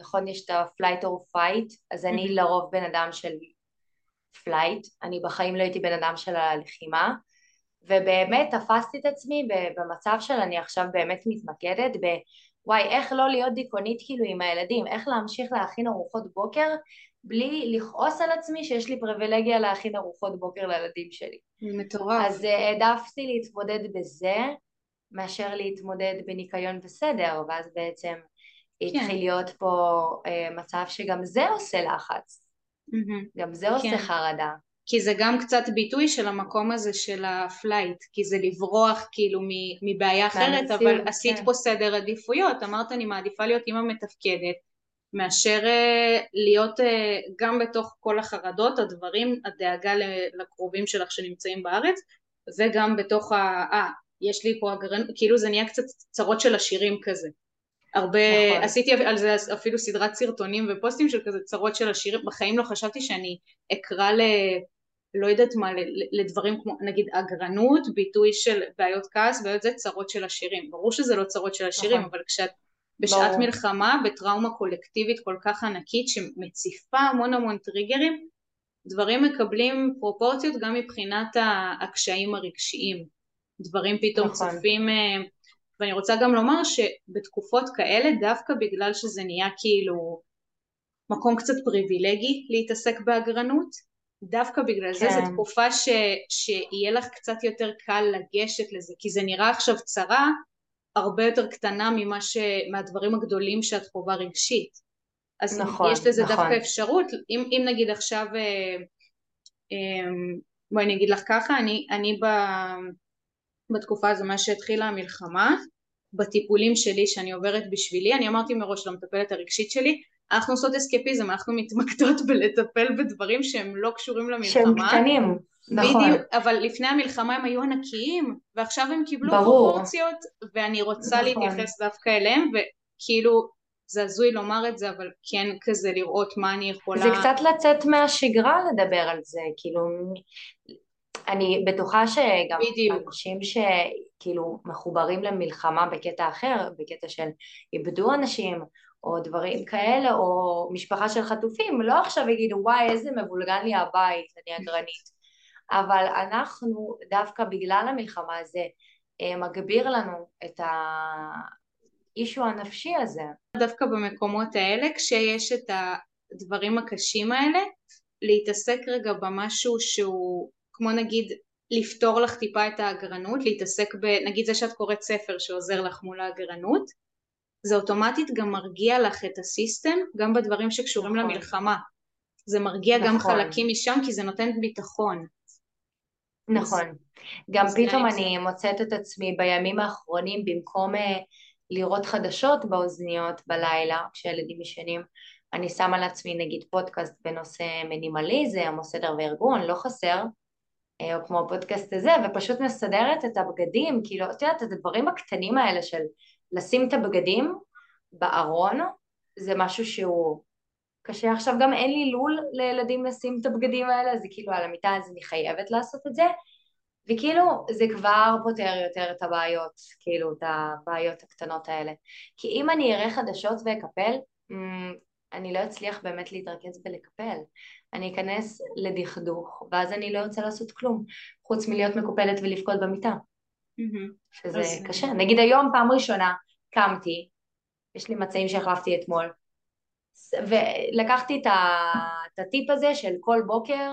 נכון יש את ה-flight or fight? אז אני mm-hmm. לרוב בן אדם של flight אני בחיים לא הייתי בן אדם של הלחימה ובאמת תפסתי את עצמי במצב של אני עכשיו באמת מתמקדת בוואי איך לא להיות דיכאונית כאילו עם הילדים, איך להמשיך להכין ארוחות בוקר בלי לכעוס על עצמי שיש לי פריבילגיה להכין ארוחות בוקר לילדים שלי. מטורף. אז אה, העדפתי להתמודד בזה מאשר להתמודד בניקיון וסדר ואז בעצם כן. התחיל להיות פה אה, מצב שגם זה עושה לחץ, mm-hmm. גם זה עושה כן. חרדה. כי זה גם קצת ביטוי של המקום הזה של ה flight, כי זה לברוח כאילו מבעיה אחרת, אבל כן. עשית פה סדר עדיפויות, אמרת אני מעדיפה להיות אימא מתפקדת, מאשר אה, להיות אה, גם בתוך כל החרדות, הדברים, הדאגה לקרובים שלך שנמצאים בארץ, וגם בתוך ה... אה, יש לי פה הגרנ... כאילו זה נהיה קצת צרות של עשירים כזה. הרבה, נכון. עשיתי על זה אפילו סדרת סרטונים ופוסטים של כזה צרות של השירים, בחיים לא חשבתי שאני אקרא. לא יודעת מה, לדברים כמו נגיד אגרנות, ביטוי של בעיות כעס, בעיות זה צרות של השירים. ברור שזה לא צרות של השירים, נכון. אבל כשאת בשעת ברור. מלחמה, בטראומה קולקטיבית כל כך ענקית שמציפה המון המון טריגרים, דברים מקבלים פרופורציות גם מבחינת הקשיים הרגשיים. דברים פתאום נכון. צופים, אה, ואני רוצה גם לומר שבתקופות כאלה, דווקא בגלל שזה נהיה כאילו מקום קצת פריבילגי להתעסק באגרנות, דווקא בגלל כן. זה זו כן. תקופה ש, שיהיה לך קצת יותר קל לגשת לזה, כי זה נראה עכשיו צרה הרבה יותר קטנה ממה ש... מהדברים הגדולים שאת חווה רגשית. אז נכון, יש לזה נכון. דווקא אפשרות, אם, אם נגיד עכשיו, אה, אה, בואי אני אגיד לך ככה, אני, אני ב, בתקופה הזו, מאז שהתחילה המלחמה, בטיפולים שלי שאני עוברת בשבילי, אני אמרתי מראש למטפלת הרגשית שלי, אנחנו עושות אסקפיזם, אנחנו מתמקדות בלטפל בדברים שהם לא קשורים למלחמה. שהם קטנים, נכון. בדיוק, אבל לפני המלחמה הם היו ענקיים, ועכשיו הם קיבלו ברור. פרופורציות, ואני רוצה נכון. להתייחס דווקא אליהם, וכאילו, זה הזוי לומר את זה, אבל כן כזה לראות מה אני יכולה... זה קצת לצאת מהשגרה לדבר על זה, כאילו, אני בטוחה שגם בדיוק. אנשים שכאילו מחוברים למלחמה בקטע אחר, בקטע של איבדו אנשים, או דברים כאלה, או משפחה של חטופים, לא עכשיו יגידו וואי איזה מבולגן לי הבית, אני אגרנית. אבל אנחנו דווקא בגלל המלחמה הזה אה, מגביר לנו את האישו הנפשי הזה. דווקא במקומות האלה כשיש את הדברים הקשים האלה להתעסק רגע במשהו שהוא כמו נגיד לפתור לך טיפה את האגרנות, להתעסק ב... נגיד זה שאת קוראת ספר שעוזר לך מול האגרנות זה אוטומטית גם מרגיע לך את הסיסטם גם בדברים שקשורים נכון. למלחמה זה מרגיע נכון. גם חלקים משם כי זה נותן ביטחון נכון גם פתאום אני מוצאת את עצמי בימים האחרונים במקום אה, לראות חדשות באוזניות בלילה כשהילדים ישנים אני שמה לעצמי נגיד פודקאסט בנושא מינימליזם או סדר וארגון, לא חסר, אה, או כמו הפודקאסט הזה, ופשוט מסדרת את הבגדים, כאילו, את יודעת, את הדברים הקטנים האלה של לשים את הבגדים בארון זה משהו שהוא קשה. עכשיו גם אין לי לול לילדים לשים את הבגדים האלה, זה כאילו על המיטה אז אני חייבת לעשות את זה, וכאילו זה כבר פותר יותר את הבעיות, כאילו את הבעיות הקטנות האלה. כי אם אני אראה חדשות ואקפל, אמ, אני לא אצליח באמת להתרכז בלקפל. אני אכנס לדכדוך, ואז אני לא ארצה לעשות כלום, חוץ מלהיות מקופלת ולבכות במיטה. שזה. קשה. נגיד היום פעם ראשונה קמתי, יש לי מצעים שהחלפתי אתמול, ולקחתי את הטיפ הזה של כל בוקר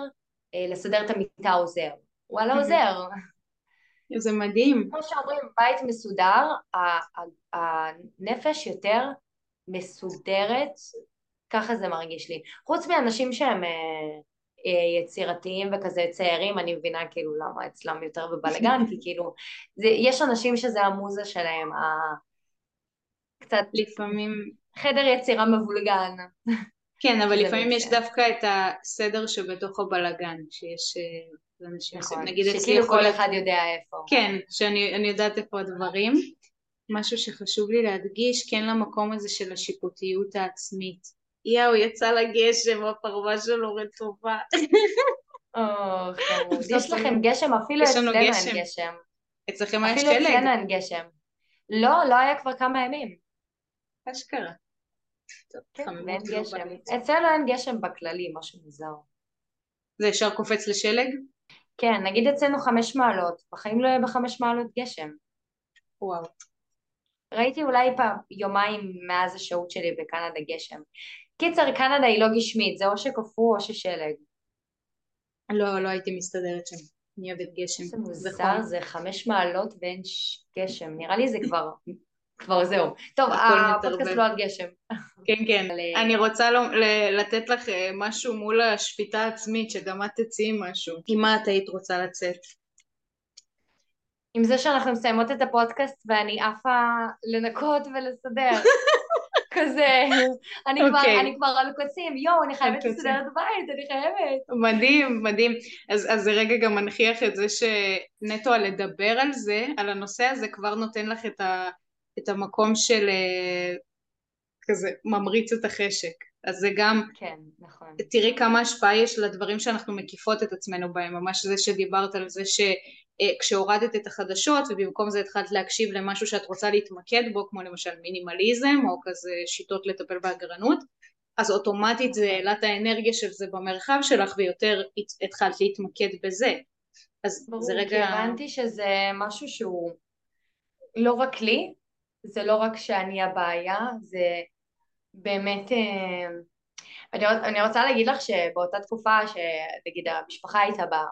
אה, לסדר את המיטה עוזר. וואלה עוזר. זה מדהים. כמו שאומרים, בית מסודר, הנפש יותר מסודרת, ככה זה מרגיש לי. חוץ מאנשים שהם אה, יצירתיים וכזה צעירים, אני מבינה כאילו למה אצלם יותר בבלגן, כי כאילו, זה, יש אנשים שזה המוזה שלהם, ה... קצת לפעמים... חדר יצירה מבולגן. כן, אבל לפעמים יש דווקא את הסדר שבתוך הבלגן, שיש אה, אנשים, נכון, נגיד אצלי שכאילו כל אחד יודע איפה. כן, שאני יודעת איפה הדברים. משהו שחשוב לי להדגיש, כן למקום הזה של השיפוטיות העצמית. יאו, יצא לגשם, הפרווה שלו רטובה. יש לכם גשם, אפילו אצלנו אין גשם. אצלכם היה שלג. אפילו אצלנו אין גשם. לא, לא היה כבר כמה ימים. אשכרה. כן, גשם. אצלנו אין גשם בכללי, משהו מוזר. זה ישר קופץ לשלג? כן, נגיד אצלנו חמש מעלות, בחיים לא יהיה בחמש מעלות גשם. וואו. ראיתי אולי פעם, יומיים מאז השהות שלי בקנדה גשם. קיצר, קנדה היא לא גשמית, זה או שקפוא או ששלג. לא, לא הייתי מסתדרת שם. אני אוהבת גשם. זה מוזר, זה חמש מעלות ואין גשם. נראה לי זה כבר, כבר זהו. טוב, הפודקאסט לא על גשם. כן, כן. אה, אני רוצה לתת לך אה, משהו מול השפיטה העצמית, שגם את תצאי משהו. עם מה את היית רוצה לצאת? עם זה שאנחנו מסיימות את הפודקאסט ואני עפה לנקות ולסדר. כזה, אני, okay. כבר, אוקיי. אני כבר על קוצים, יואו, אני חייבת לסדר את הבית, אני חייבת. מדהים, מדהים. אז, אז זה רגע גם מנכיח את זה שנטו על לדבר על זה, על הנושא הזה, כבר נותן לך את, ה, את המקום של אה, כזה ממריץ את החשק. אז זה גם, כן, נכון. תראי כמה השפעה יש לדברים שאנחנו מקיפות את עצמנו בהם, ממש זה שדיברת על זה שכשהורדת את החדשות ובמקום זה התחלת להקשיב למשהו שאת רוצה להתמקד בו, כמו למשל מינימליזם או כזה שיטות לטפל באגרנות, אז אוטומטית זה העלה את האנרגיה של זה במרחב שלך ויותר התחלת להתמקד בזה. אז ברור, זה רגע... ברור, כי הבנתי שזה משהו שהוא לא רק לי, זה לא רק שאני הבעיה, זה באמת... אה, אני, רוצה להגיד לך שבאותה תקופה שנגיד המשפחה הייתה בה,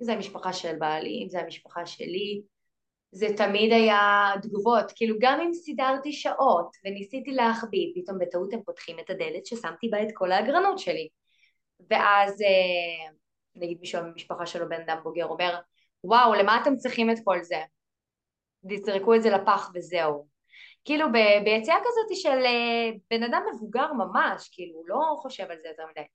אם זה המשפחה של בעלי, אם זה המשפחה שלי, זה תמיד היה תגובות, כאילו גם אם סידרתי שעות וניסיתי להחביא, פתאום בטעות הם פותחים את הדלת ששמתי בה את כל האגרנות שלי. ואז אה, נגיד מישהו במשפחה שלו בן אדם בוגר אומר, וואו, למה אתם צריכים את כל זה? תזרקו את זה לפח וזהו. כאילו ביציאה כזאת של אה, בן אדם מבוגר ממש, כאילו הוא לא חושב על זה יותר מדי.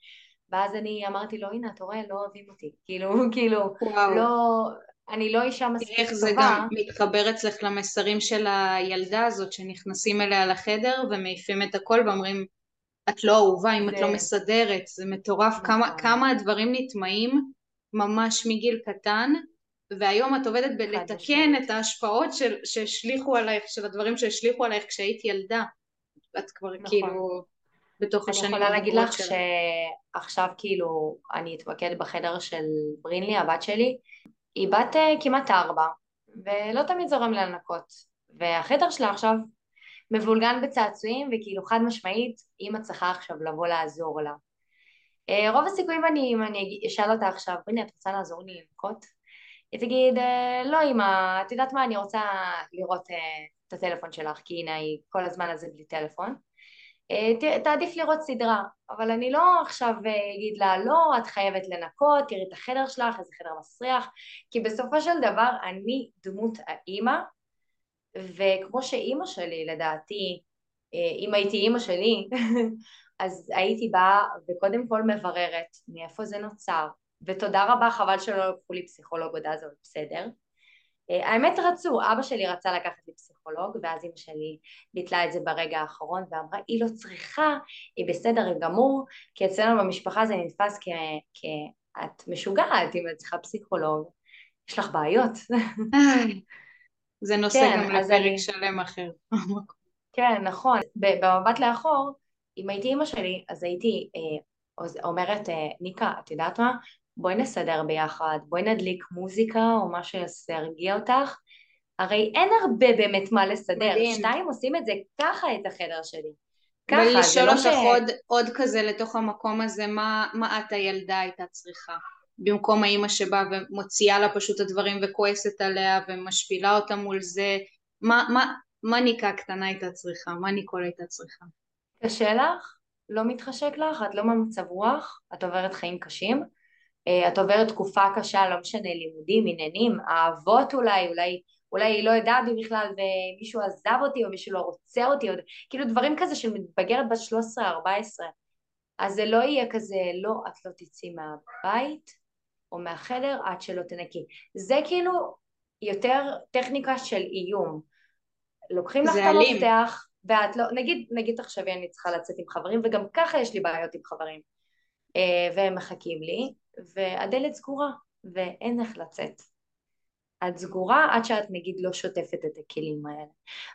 ואז אני אמרתי לו, הנה, אתה רואה, לא אוהבים אותי. כאילו, כאילו, וואו. לא, אני לא אישה מספיק טובה. איך זה גם מתחבר אצלך למסרים של הילדה הזאת שנכנסים אליה לחדר ומעיפים את הכל ואומרים את לא אהובה אם זה... את לא מסדרת, זה מטורף נכון. כמה, כמה הדברים נטמעים ממש מגיל קטן והיום את עובדת בלתקן את ההשפעות של, שהשליכו עלייך, של הדברים שהשליכו עלייך כשהיית ילדה. את כבר נכון. כאילו בתוך השנים אני יכולה להגיד לך שעכשיו כאילו אני אתמקד בחדר של ברינלי, הבת שלי, היא בת אה, כמעט ארבע, ולא תמיד זורם לה לנקות. והחדר שלה עכשיו מבולגן בצעצועים, וכאילו חד משמעית, אימא צריכה עכשיו לבוא לעזור לה. אה, רוב הסיכויים אני, אם אני אשאל אותה עכשיו, הנה את רוצה לעזור לי לנקות? היא תגיד, אה, לא אימא, את יודעת מה, אני רוצה לראות את הטלפון שלך, כי הנה היא כל הזמן הזה בלי טלפון. אה, תעדיף לראות סדרה, אבל אני לא עכשיו אה, אגיד לה לא, את חייבת לנקות, תראי את החדר שלך, איזה חדר מסריח, כי בסופו של דבר אני דמות האימא, וכמו שאימא שלי לדעתי, אה, אם הייתי אימא שלי, אז הייתי באה וקודם כל מבררת מאיפה זה נוצר, ותודה רבה, חבל שלא לקחו לי פסיכולוג עוד אז, אבל בסדר. אה, האמת רצו, אבא שלי רצה לקחת לי פסיכולוג ואז אמא שלי ביטלה את זה ברגע האחרון ואמרה היא לא צריכה, היא בסדר גמור כי אצלנו במשפחה זה נתפס כאת משוגעת אם את צריכה פסיכולוג, יש לך בעיות. זה נושא כן, גם לפרק אני... שלם אחר. כן, נכון. במבט לאחור, אם הייתי אימא שלי, אז הייתי אה, אומרת, אה, ניקה, את יודעת מה? בואי נסדר ביחד, בואי נדליק מוזיקה או משהו שירגיע אותך. הרי אין הרבה באמת מה לסדר, מדהים. שתיים עושים את זה ככה את החדר שלי. ככה, זה לא ש... ולשאול אותך עוד, עוד כזה לתוך המקום הזה, מה, מה את הילדה הייתה צריכה? במקום האימא שבאה ומוציאה לה פשוט את הדברים וכועסת עליה ומשפילה אותה מול זה, מה, מה, מה ניקה הקטנה הייתה צריכה? מה ניקול הייתה צריכה? קשה לך? לא מתחשק לך? את לא במצב רוח? את עוברת חיים קשים? אה, את עוברת תקופה קשה, לא משנה, לימודים, עניינים, אהבות אולי, אולי, אולי היא לא יודעת בכלל ומישהו עזב אותי או מישהו לא רוצה אותי, או, כאילו דברים כזה של מתבגרת בת 13-14, אז זה לא יהיה כזה, לא, את לא תצאי מהבית או מהחדר עד שלא תנקי. זה כאילו יותר טכניקה של איום. לוקחים לך את המפתח, ואת לא, נגיד, נגיד תחשבי אני צריכה לצאת עם חברים, וגם ככה יש לי בעיות עם חברים, אה, והם מחכים לי, והדלת סגורה ואין איך לצאת. את סגורה עד שאת נגיד לא שוטפת את הכלים האלה.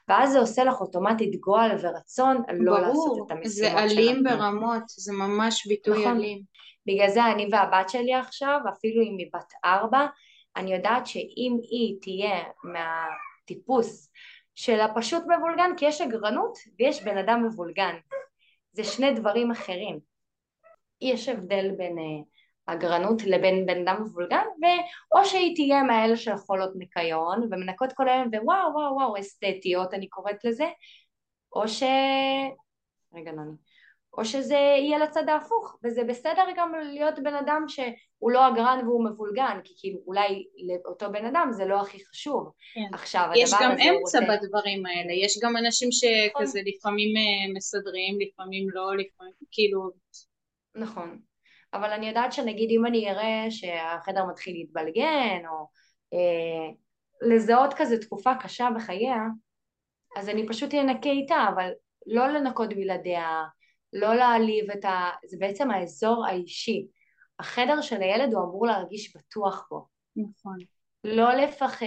ואז זה עושה לך אוטומטית גועל ורצון לא ברור, לעשות את המשימות שלך. ברור, זה אלים ברמות, זה ממש ביטוי נכון. אלים. בגלל זה אני והבת שלי עכשיו, אפילו אם היא בת ארבע, אני יודעת שאם היא תהיה מהטיפוס של הפשוט מבולגן, כי יש אגרנות ויש בן אדם מבולגן. זה שני דברים אחרים. יש הבדל בין... Uh, אגרנות לבין בן אדם מבולגן, ואו שהיא תהיה מהאלה של חולות ניקיון ומנקות כל היום ווואו וואו וואו אסתטיות אני קוראת לזה, או ש... רגע נוני. או שזה יהיה לצד ההפוך, וזה בסדר גם להיות בן אדם שהוא לא אגרן והוא מבולגן, כי כאילו אולי לאותו בן אדם זה לא הכי חשוב. כן. עכשיו, יש גם אמצע רוצה... בדברים האלה, יש גם אנשים שכזה נכון. לפעמים אה, מסדרים, לפעמים לא, לפעמים כאילו... נכון. אבל אני יודעת שנגיד אם אני אראה שהחדר מתחיל להתבלגן או אה, לזהות כזה תקופה קשה בחייה אז אני פשוט אנקה איתה אבל לא לנקות בלעדיה, לא להעליב את ה... זה בעצם האזור האישי. החדר של הילד הוא אמור להרגיש בטוח בו. נכון. לא לפחד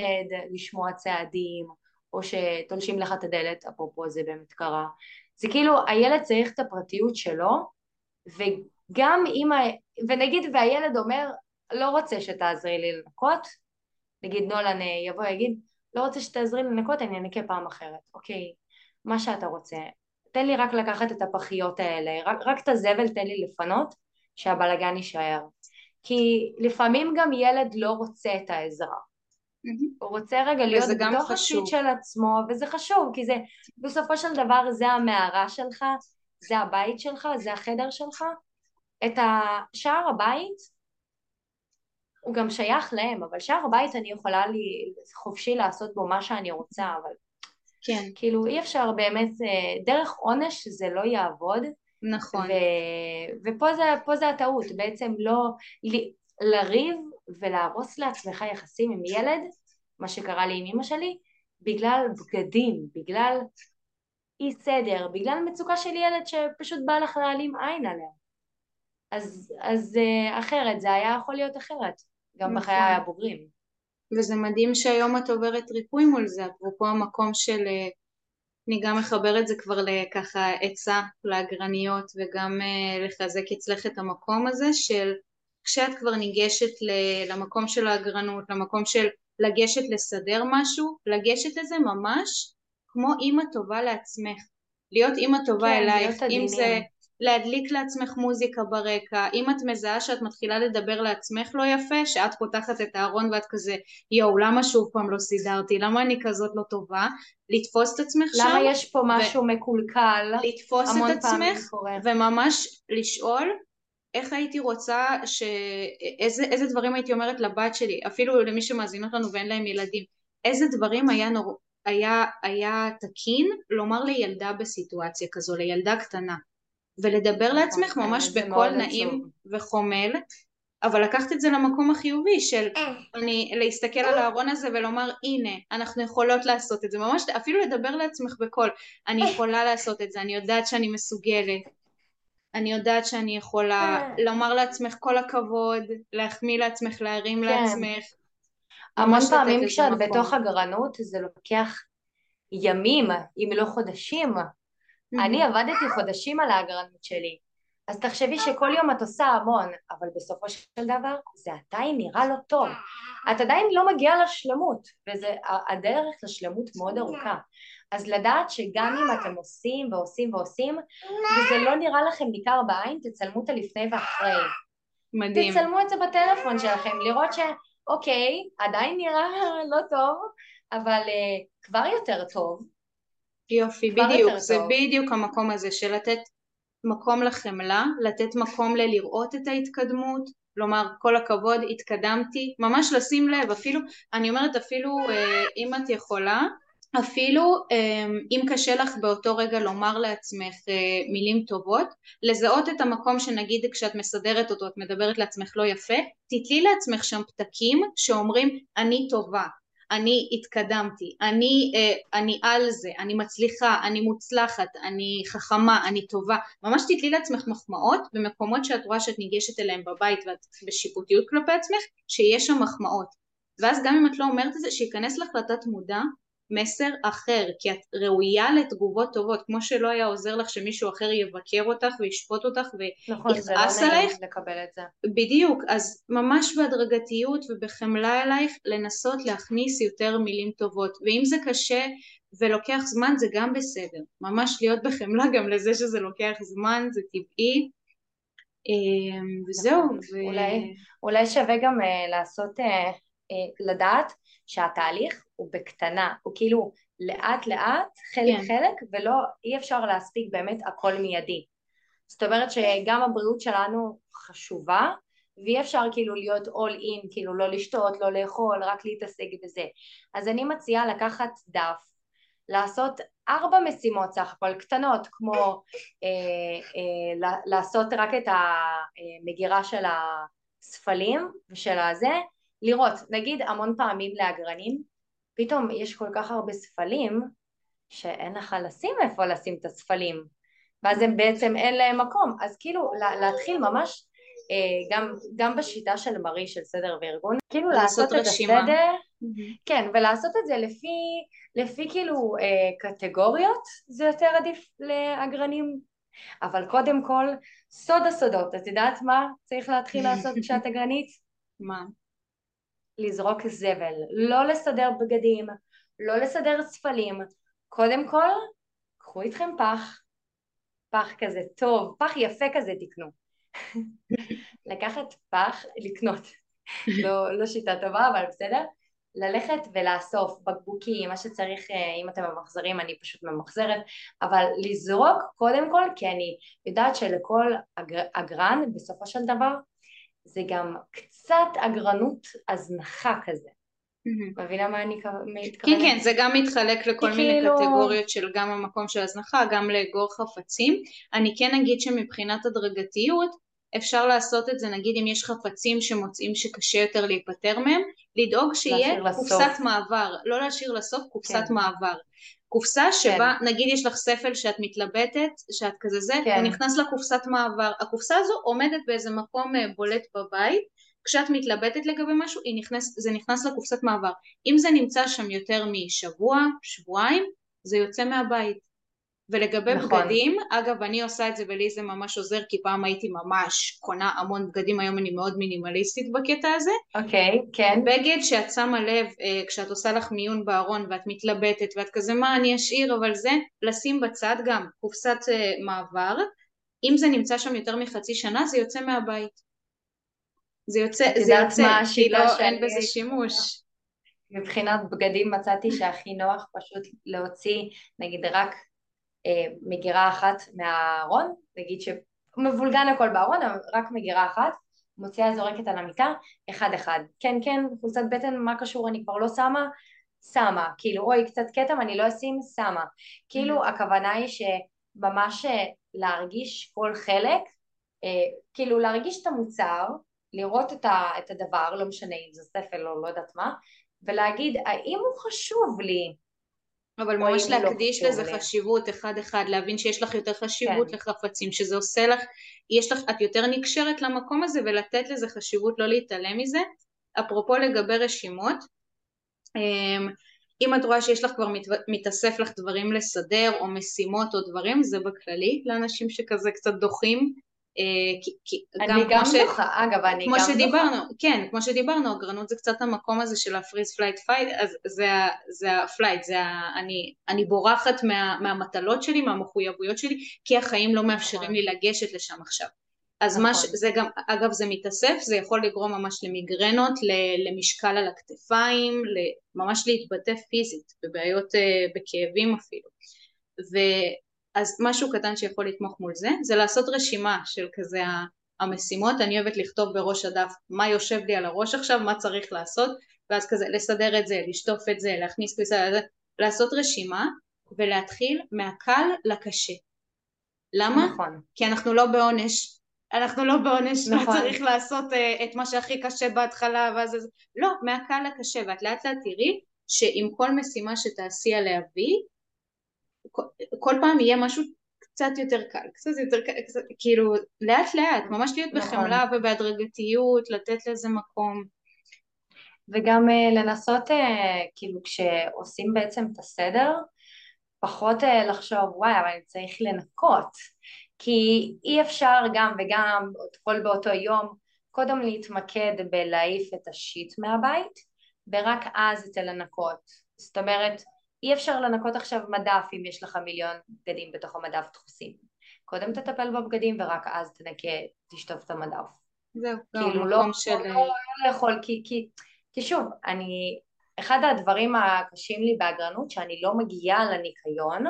לשמוע צעדים, או שתולשים לך את הדלת, אפרופו זה באמת קרה. זה כאילו, הילד צריך את הפרטיות שלו, וגם אם, ה... ונגיד והילד אומר, לא רוצה שתעזרי לי לנקות, נגיד נולן יבוא ויגיד, לא רוצה שתעזרי לי לנקות, אני אנקה פעם אחרת, אוקיי, מה שאתה רוצה. תן לי רק לקחת את הפחיות האלה, רק, רק את הזבל תן לי לפנות, שהבלגן יישאר. כי לפעמים גם ילד לא רוצה את העזרה. הוא רוצה רגע להיות בתוך השיט של עצמו, וזה חשוב, כי זה בסופו של דבר זה המערה שלך, זה הבית שלך, זה החדר שלך. את השער הבית, הוא גם שייך להם, אבל שער הבית אני יכולה לי חופשי לעשות בו מה שאני רוצה, אבל כן. כאילו אי אפשר באמת, אה, דרך עונש זה לא יעבוד. נכון. ו, ופה זה, זה הטעות, בעצם לא ל, לריב ולהרוס לעצמך יחסים עם ילד, מה שקרה לי עם אמא שלי, בגלל בגדים, בגלל אי סדר, בגלל מצוקה של ילד שפשוט בא לך להעלים עין עליה. אז, אז uh, אחרת, זה היה יכול להיות אחרת, גם נכון. בחיי הבוגרים. וזה מדהים שהיום את עוברת ריפוי מול זה, אפרופו המקום של, אה, אני גם מחבר את זה כבר לככה עצה לאגרניות וגם uh, לחזק אצלך את המקום הזה של כשאת כבר ניגשת למקום של האגרנות, למקום של לגשת לסדר משהו, לגשת לזה ממש כמו אימא טובה לעצמך, להיות אימא טובה כן, אלייך, אם זה להדליק לעצמך מוזיקה ברקע, אם את מזהה שאת מתחילה לדבר לעצמך לא יפה, שאת פותחת את הארון ואת כזה יואו למה שוב פעם לא סידרתי, למה אני כזאת לא טובה, לתפוס את עצמך למה שם, למה יש פה משהו ו- מקולקל, לתפוס את עצמך וממש לשאול איך הייתי רוצה, ש... איזה, איזה דברים הייתי אומרת לבת שלי, אפילו למי שמאזינות לנו ואין להם ילדים, איזה דברים היה, נור... היה, היה תקין לומר לילדה בסיטואציה כזו, לילדה קטנה, ולדבר לעצמך כן, ממש בקול נעים וחומל, אבל לקחת את זה למקום החיובי של אה. אני להסתכל על הארון הזה ולומר הנה אנחנו יכולות לעשות את זה ממש אפילו לדבר לעצמך בקול אני יכולה לעשות את זה אני יודעת שאני מסוגלת אני יודעת שאני יכולה אה. לומר לעצמך כל הכבוד, להחמיא לעצמך, להרים כן. לעצמך. המון פעמים כשאת בתוך הגרנות זה לוקח ימים, אם לא חודשים. אני עבדתי חודשים על ההגרנות שלי. אז תחשבי שכל יום את עושה המון, אבל בסופו של דבר זה עדיין נראה לא טוב. את עדיין לא מגיעה לשלמות, והדרך לשלמות מאוד ארוכה. אז לדעת שגם אם אתם עושים ועושים ועושים, וזה לא נראה לכם ניכר בעין, תצלמו את הלפני ואחרי. מדהים. תצלמו את זה בטלפון שלכם, לראות שאוקיי, עדיין נראה לא טוב, אבל uh, כבר יותר טוב. יופי, בדיוק, זה טוב. בדיוק המקום הזה של לתת מקום לחמלה, לתת מקום ללראות את ההתקדמות, לומר כל הכבוד התקדמתי, ממש לשים לב, אפילו, אני אומרת אפילו אה, אם את יכולה, אפילו אמ, אם קשה לך באותו רגע לומר לעצמך אה, מילים טובות, לזהות את המקום שנגיד כשאת מסדרת אותו את מדברת לעצמך לא יפה, תתלי לעצמך שם פתקים שאומרים אני טובה, אני התקדמתי, אני, אה, אני על זה, אני מצליחה, אני מוצלחת, אני חכמה, אני טובה, ממש תתלי לעצמך מחמאות במקומות שאת רואה שאת ניגשת אליהם בבית ואת בשיפוטיות כלפי עצמך, שיש שם מחמאות. ואז גם אם את לא אומרת את זה, שייכנס לך לתת מודע מסר אחר, כי את ראויה לתגובות טובות, כמו שלא היה עוזר לך שמישהו אחר יבקר אותך וישפוט אותך ויכעס נכון, זה לא נעים לקבל את זה. בדיוק, אז ממש בהדרגתיות ובחמלה אלייך לנסות להכניס יותר מילים טובות, ואם זה קשה ולוקח זמן זה גם בסדר, ממש להיות בחמלה גם לזה שזה לוקח זמן, זה טבעי. אמ, וזהו. נכון. ו... אולי, אולי שווה גם uh, לעשות, uh, לדעת שהתהליך הוא בקטנה, הוא כאילו לאט לאט, חלק כן. חלק, ולא, אי אפשר להספיק באמת הכל מיידי. זאת אומרת שגם הבריאות שלנו חשובה, ואי אפשר כאילו להיות all in, כאילו לא לשתות, לא לאכול, רק להתעסק בזה. אז אני מציעה לקחת דף, לעשות ארבע משימות סך הכל קטנות, כמו אה, אה, לעשות רק את המגירה של הספלים ושל הזה, לראות, נגיד המון פעמים לאגרנים, פתאום יש כל כך הרבה ספלים, שאין לך לשים איפה לשים את הספלים, ואז הם בעצם אין להם מקום, אז כאילו להתחיל ממש אה, גם, גם בשיטה של מרי של סדר וארגון, כאילו לעשות, לעשות את הסדר, mm-hmm. כן, ולעשות את זה לפי, לפי כאילו אה, קטגוריות, זה יותר עדיף לאגרנים, אבל קודם כל, סוד הסודות, את יודעת מה צריך להתחיל לעשות כשאת אגרנית? מה? לזרוק זבל, לא לסדר בגדים, לא לסדר ספלים, קודם כל, קחו איתכם פח, פח כזה טוב, פח יפה כזה תקנו. לקחת פח, לקנות, לא, לא שיטה טובה אבל בסדר, ללכת ולאסוף בקבוקים, מה שצריך אה, אם אתם ממחזרים אני פשוט ממחזרת, אבל לזרוק קודם כל כי אני יודעת שלכל אגר, אגרן בסופו של דבר זה גם קצת אגרנות הזנחה כזה. מבינה מה אני מתכוונת? כן כן זה גם מתחלק לכל מיני כאילו... קטגוריות של גם המקום של הזנחה גם לאגור חפצים. אני כן אגיד שמבחינת הדרגתיות אפשר לעשות את זה נגיד אם יש חפצים שמוצאים שקשה יותר להיפטר מהם לדאוג שיהיה קופסת מעבר. לא להשאיר לסוף קופסת כן. מעבר קופסה שבה כן. נגיד יש לך ספל שאת מתלבטת שאת כזה זה כן. הוא נכנס לקופסת מעבר הקופסה הזו עומדת באיזה מקום אה, בולט בבית כשאת מתלבטת לגבי משהו נכנס, זה נכנס לקופסת מעבר אם זה נמצא שם יותר משבוע שבועיים זה יוצא מהבית ולגבי נכון. בגדים, אגב אני עושה את זה ולי זה ממש עוזר כי פעם הייתי ממש קונה המון בגדים, היום אני מאוד מינימליסטית בקטע הזה. אוקיי, okay, כן. בגד שאת שמה לב אה, כשאת עושה לך מיון בארון ואת מתלבטת ואת כזה מה אני אשאיר אבל זה, לשים בצד גם קופסת אה, מעבר, אם זה נמצא שם יותר מחצי שנה זה יוצא מהבית. זה יוצא, זה יוצא, כי לא, אין בזה שימוש. מבחינת בגדים מצאתי שהכי נוח פשוט להוציא נגיד רק מגירה אחת מהארון, נגיד שמבולגן הכל בארון, אבל רק מגירה אחת, מוציאה זורקת על המיטה, אחד אחד. כן כן, חולצת בטן, מה קשור, אני כבר לא שמה, שמה. כאילו, אוי, קצת כתם, אני לא אשים, שמה. כאילו, mm-hmm. הכוונה היא שממש אה, להרגיש כל חלק, אה, כאילו להרגיש את המוצר, לראות את, ה, את הדבר, לא משנה אם זה ספל או לא יודעת מה, ולהגיד האם הוא חשוב לי, אבל ממש לא להקדיש לא לזה. חשיבות אחד אחד, להבין שיש לך יותר חשיבות כן. לחפצים, שזה עושה לך, יש לך, את יותר נקשרת למקום הזה ולתת לזה חשיבות, לא להתעלם מזה. אפרופו לגבי רשימות, אמ, אם את רואה שיש לך כבר מת, מתאסף לך דברים לסדר או משימות או דברים, זה בכללי לאנשים שכזה קצת דוחים אני גם דוחה, אגב, אני גם שדיברנו, דוחה. כן, כמו שדיברנו, אגרנות זה קצת המקום הזה של ה freeze flight fight, אז זה ה flight, זה. אני, אני בורחת מה, מהמטלות שלי, מהמחויבויות שלי, כי החיים לא מאפשרים נכון. לי לגשת לשם עכשיו. אז נכון. מה שזה גם, אגב זה מתאסף, זה יכול לגרום ממש למיגרנות, למשקל על הכתפיים, ממש להתבטא פיזית, בבעיות, אה, בכאבים אפילו. אז משהו קטן שיכול לתמוך מול זה, זה לעשות רשימה של כזה המשימות, אני אוהבת לכתוב בראש הדף מה יושב לי על הראש עכשיו, מה צריך לעשות, ואז כזה לסדר את זה, לשטוף את זה, להכניס כניסה לזה, לעשות רשימה ולהתחיל מהקל לקשה. למה? נכון. כי אנחנו לא בעונש, אנחנו לא בעונש, נכון. צריך לעשות uh, את מה שהכי קשה בהתחלה, ואז... לא, מהקל לקשה, ואת לאט לאט תראי שעם כל משימה שתעשי עליה וי, כל פעם יהיה משהו קצת יותר קל, קצת יותר קל, קצת, כאילו לאט לאט, ממש להיות נכון. בחמלה ובהדרגתיות, לתת לזה מקום. וגם uh, לנסות, uh, כאילו כשעושים בעצם את הסדר, פחות uh, לחשוב וואי אבל אני צריך לנקות, כי אי אפשר גם וגם, כל באותו יום, קודם להתמקד בלהעיף את השיט מהבית, ורק אז את הלנקות. זאת אומרת, אי אפשר לנקות עכשיו מדף אם יש לך מיליון בגדים בתוך המדף דחוסים. קודם תטפל בבגדים ורק אז תנקה, תשטוף את המדף. זהו, כאילו לא, של... לא, לא לאכול, כי, כי, כי שוב, אני, אחד הדברים הקשים לי באגרנות שאני לא מגיעה לניקיון,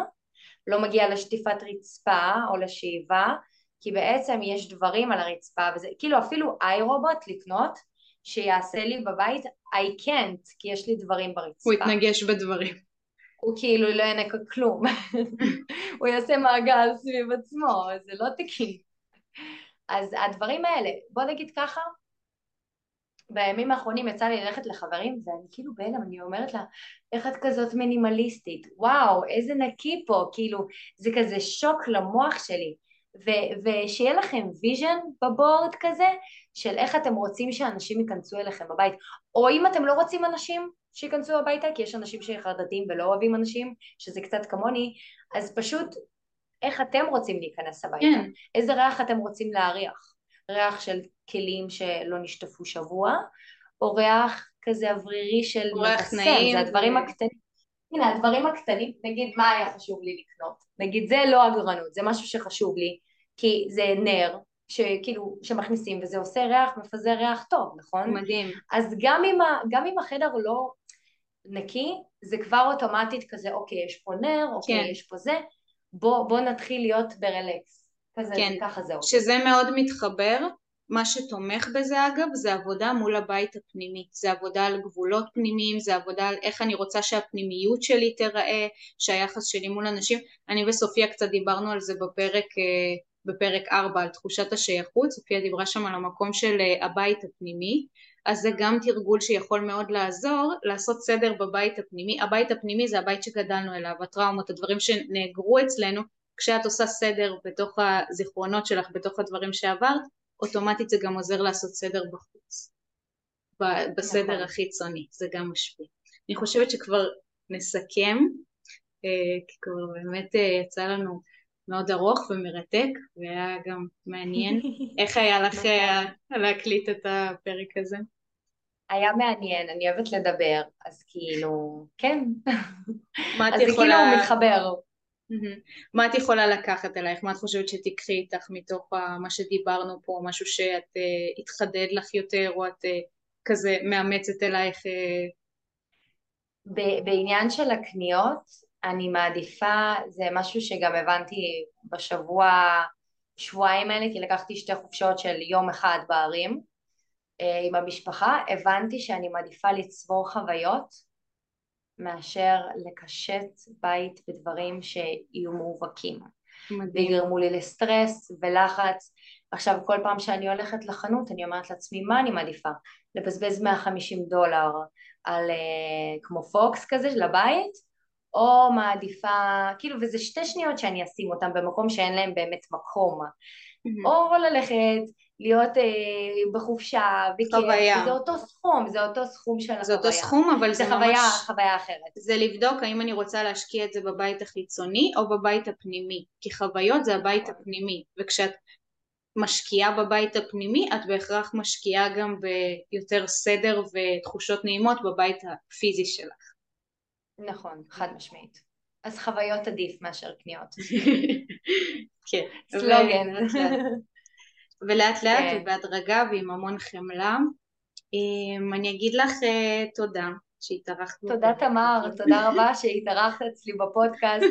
לא מגיעה לשטיפת רצפה או לשאיבה, כי בעצם יש דברים על הרצפה, וזה כאילו אפילו איי רובוט לקנות, שיעשה לי בבית, I can't, כי יש לי דברים ברצפה. הוא יתנגש בדברים. הוא כאילו לא ינקה כלום, הוא יעשה מעגל סביב עצמו, זה לא תקין. אז הדברים האלה, בוא נגיד ככה, בימים האחרונים יצא לי ללכת לחברים ואני כאילו בהלם, אני אומרת לה, איך את כזאת מינימליסטית? וואו, איזה נקי פה, כאילו, זה כזה שוק למוח שלי. ו- ושיהיה לכם vision board כזה, של איך אתם רוצים שאנשים ייכנסו אליכם בבית. או אם אתם לא רוצים אנשים שייכנסו הביתה, כי יש אנשים שחרדתיים ולא אוהבים אנשים, שזה קצת כמוני, אז פשוט איך אתם רוצים להיכנס הביתה. כן. איזה ריח אתם רוצים להריח. ריח של כלים שלא נשטפו שבוע, או ריח כזה אוורירי של מבשם, זה הדברים. הקטנים. הנה, הדברים הקטנים, נגיד מה היה חשוב לי לקנות, נגיד זה לא אגרנות, זה משהו שחשוב לי, כי זה נר, שכאילו, שמכניסים וזה עושה ריח, מפזר ריח טוב, נכון? מדהים. אז גם אם, ה, גם אם החדר לא נקי, זה כבר אוטומטית כזה, אוקיי, יש פה נר, אוקיי, כן. יש פה זה, בוא, בוא נתחיל להיות ברלקס. כזה, כן, ככה זה שזה מאוד מתחבר. מה שתומך בזה אגב זה עבודה מול הבית הפנימי, זה עבודה על גבולות פנימיים, זה עבודה על איך אני רוצה שהפנימיות שלי תיראה, שהיחס שלי מול אנשים, אני וסופיה קצת דיברנו על זה בפרק, אה, בפרק 4 על תחושת השייכות, סופיה דיברה שם על המקום של אה, הבית הפנימי, אז זה גם תרגול שיכול מאוד לעזור לעשות סדר בבית הפנימי, הבית הפנימי זה הבית שגדלנו אליו, הטראומות, הדברים שנאגרו אצלנו כשאת עושה סדר בתוך הזיכרונות שלך, בתוך הדברים שעברת, אוטומטית זה גם עוזר לעשות סדר בחוץ, בסדר נכון. החיצוני, זה גם משפיע. אני חושבת שכבר נסכם, אה, כי כבר באמת אה, יצא לנו מאוד ארוך ומרתק, והיה גם מעניין. איך היה לך אה, נכון. להקליט את הפרק הזה? היה מעניין, אני אוהבת לדבר, אז כאילו, כן. מה את יכולה... אז זה כאילו מתחבר. מה את יכולה לקחת אלייך? מה את חושבת שתיקחי איתך מתוך מה שדיברנו פה? משהו שאת uh, התחדד לך יותר או את uh, כזה מאמצת אלייך? Uh... בעניין של הקניות אני מעדיפה, זה משהו שגם הבנתי בשבוע, שבועיים האלה, כי לקחתי שתי חופשות של יום אחד בערים עם המשפחה, הבנתי שאני מעדיפה לצבור חוויות מאשר לקשט בית בדברים שיהיו מאובקים. ויגרמו לי לסטרס ולחץ. עכשיו כל פעם שאני הולכת לחנות אני אומרת לעצמי מה אני מעדיפה? לבזבז 150 דולר על uh, כמו פוקס כזה לבית או מעדיפה, כאילו וזה שתי שניות שאני אשים אותם במקום שאין להם באמת מקום mm-hmm. או ללכת להיות אה, בחופשה, חוויה. זה אותו סכום, זה אותו סכום של החוויה. זה אותו סכום, אבל זה, זה חוויה, ממש... חוויה אחרת. זה לבדוק האם אני רוצה להשקיע את זה בבית החיצוני או בבית הפנימי, כי חוויות זה הבית הפנימי, וכשאת משקיעה בבית הפנימי, את בהכרח משקיעה גם ביותר סדר ותחושות נעימות בבית הפיזי שלך. נכון, חד משמעית. אז חוויות עדיף מאשר קניות. כן. סלוגן. ולאט לאט כן. ובהדרגה ועם המון חמלה. אמ, אני אגיד לך אה, תודה שהתארחת. תודה תמר, תודה רבה שהתארחת אצלי בפודקאסט.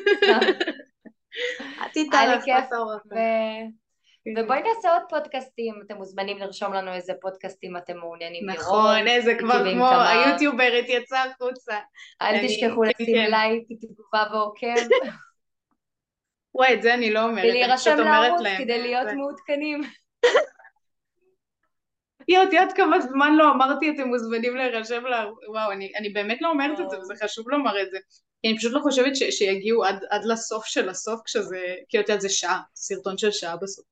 את התארחת כן. ובואי נעשה עוד פודקאסטים, אתם מוזמנים לרשום לנו איזה פודקאסטים אתם מעוניינים לראות. נכון, איזה כבר כמו היוטיוברית יצאה החוצה. אל תשכחו כן, לשים לייק, תגובה ועוקב. וואי, את זה אני לא אומרת. ולהירשם לערוץ כדי להיות מעודכנים. יואו, את יודעת כמה זמן לא אמרתי אתם מוזמנים להירשם ל... וואו, אני, אני באמת לא אומרת את זה, וזה חשוב לומר את זה. כי אני פשוט לא חושבת ש, שיגיעו עד, עד לסוף של הסוף כשזה, כי את יודעת זה שעה, סרטון של שעה בסוף.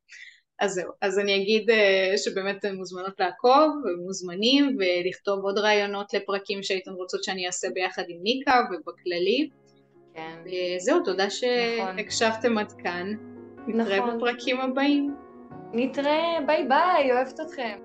אז זהו, אז אני אגיד uh, שבאמת אתן מוזמנות לעקוב, ומוזמנים, ולכתוב עוד רעיונות לפרקים שהייתן רוצות שאני אעשה ביחד עם ניקה ובכללי. כן. זהו, תודה נכון. שהקשבתם נכון. עד כאן. נתראה נכון. בפרקים הבאים. נתראה, ביי ביי, אוהבת אתכם.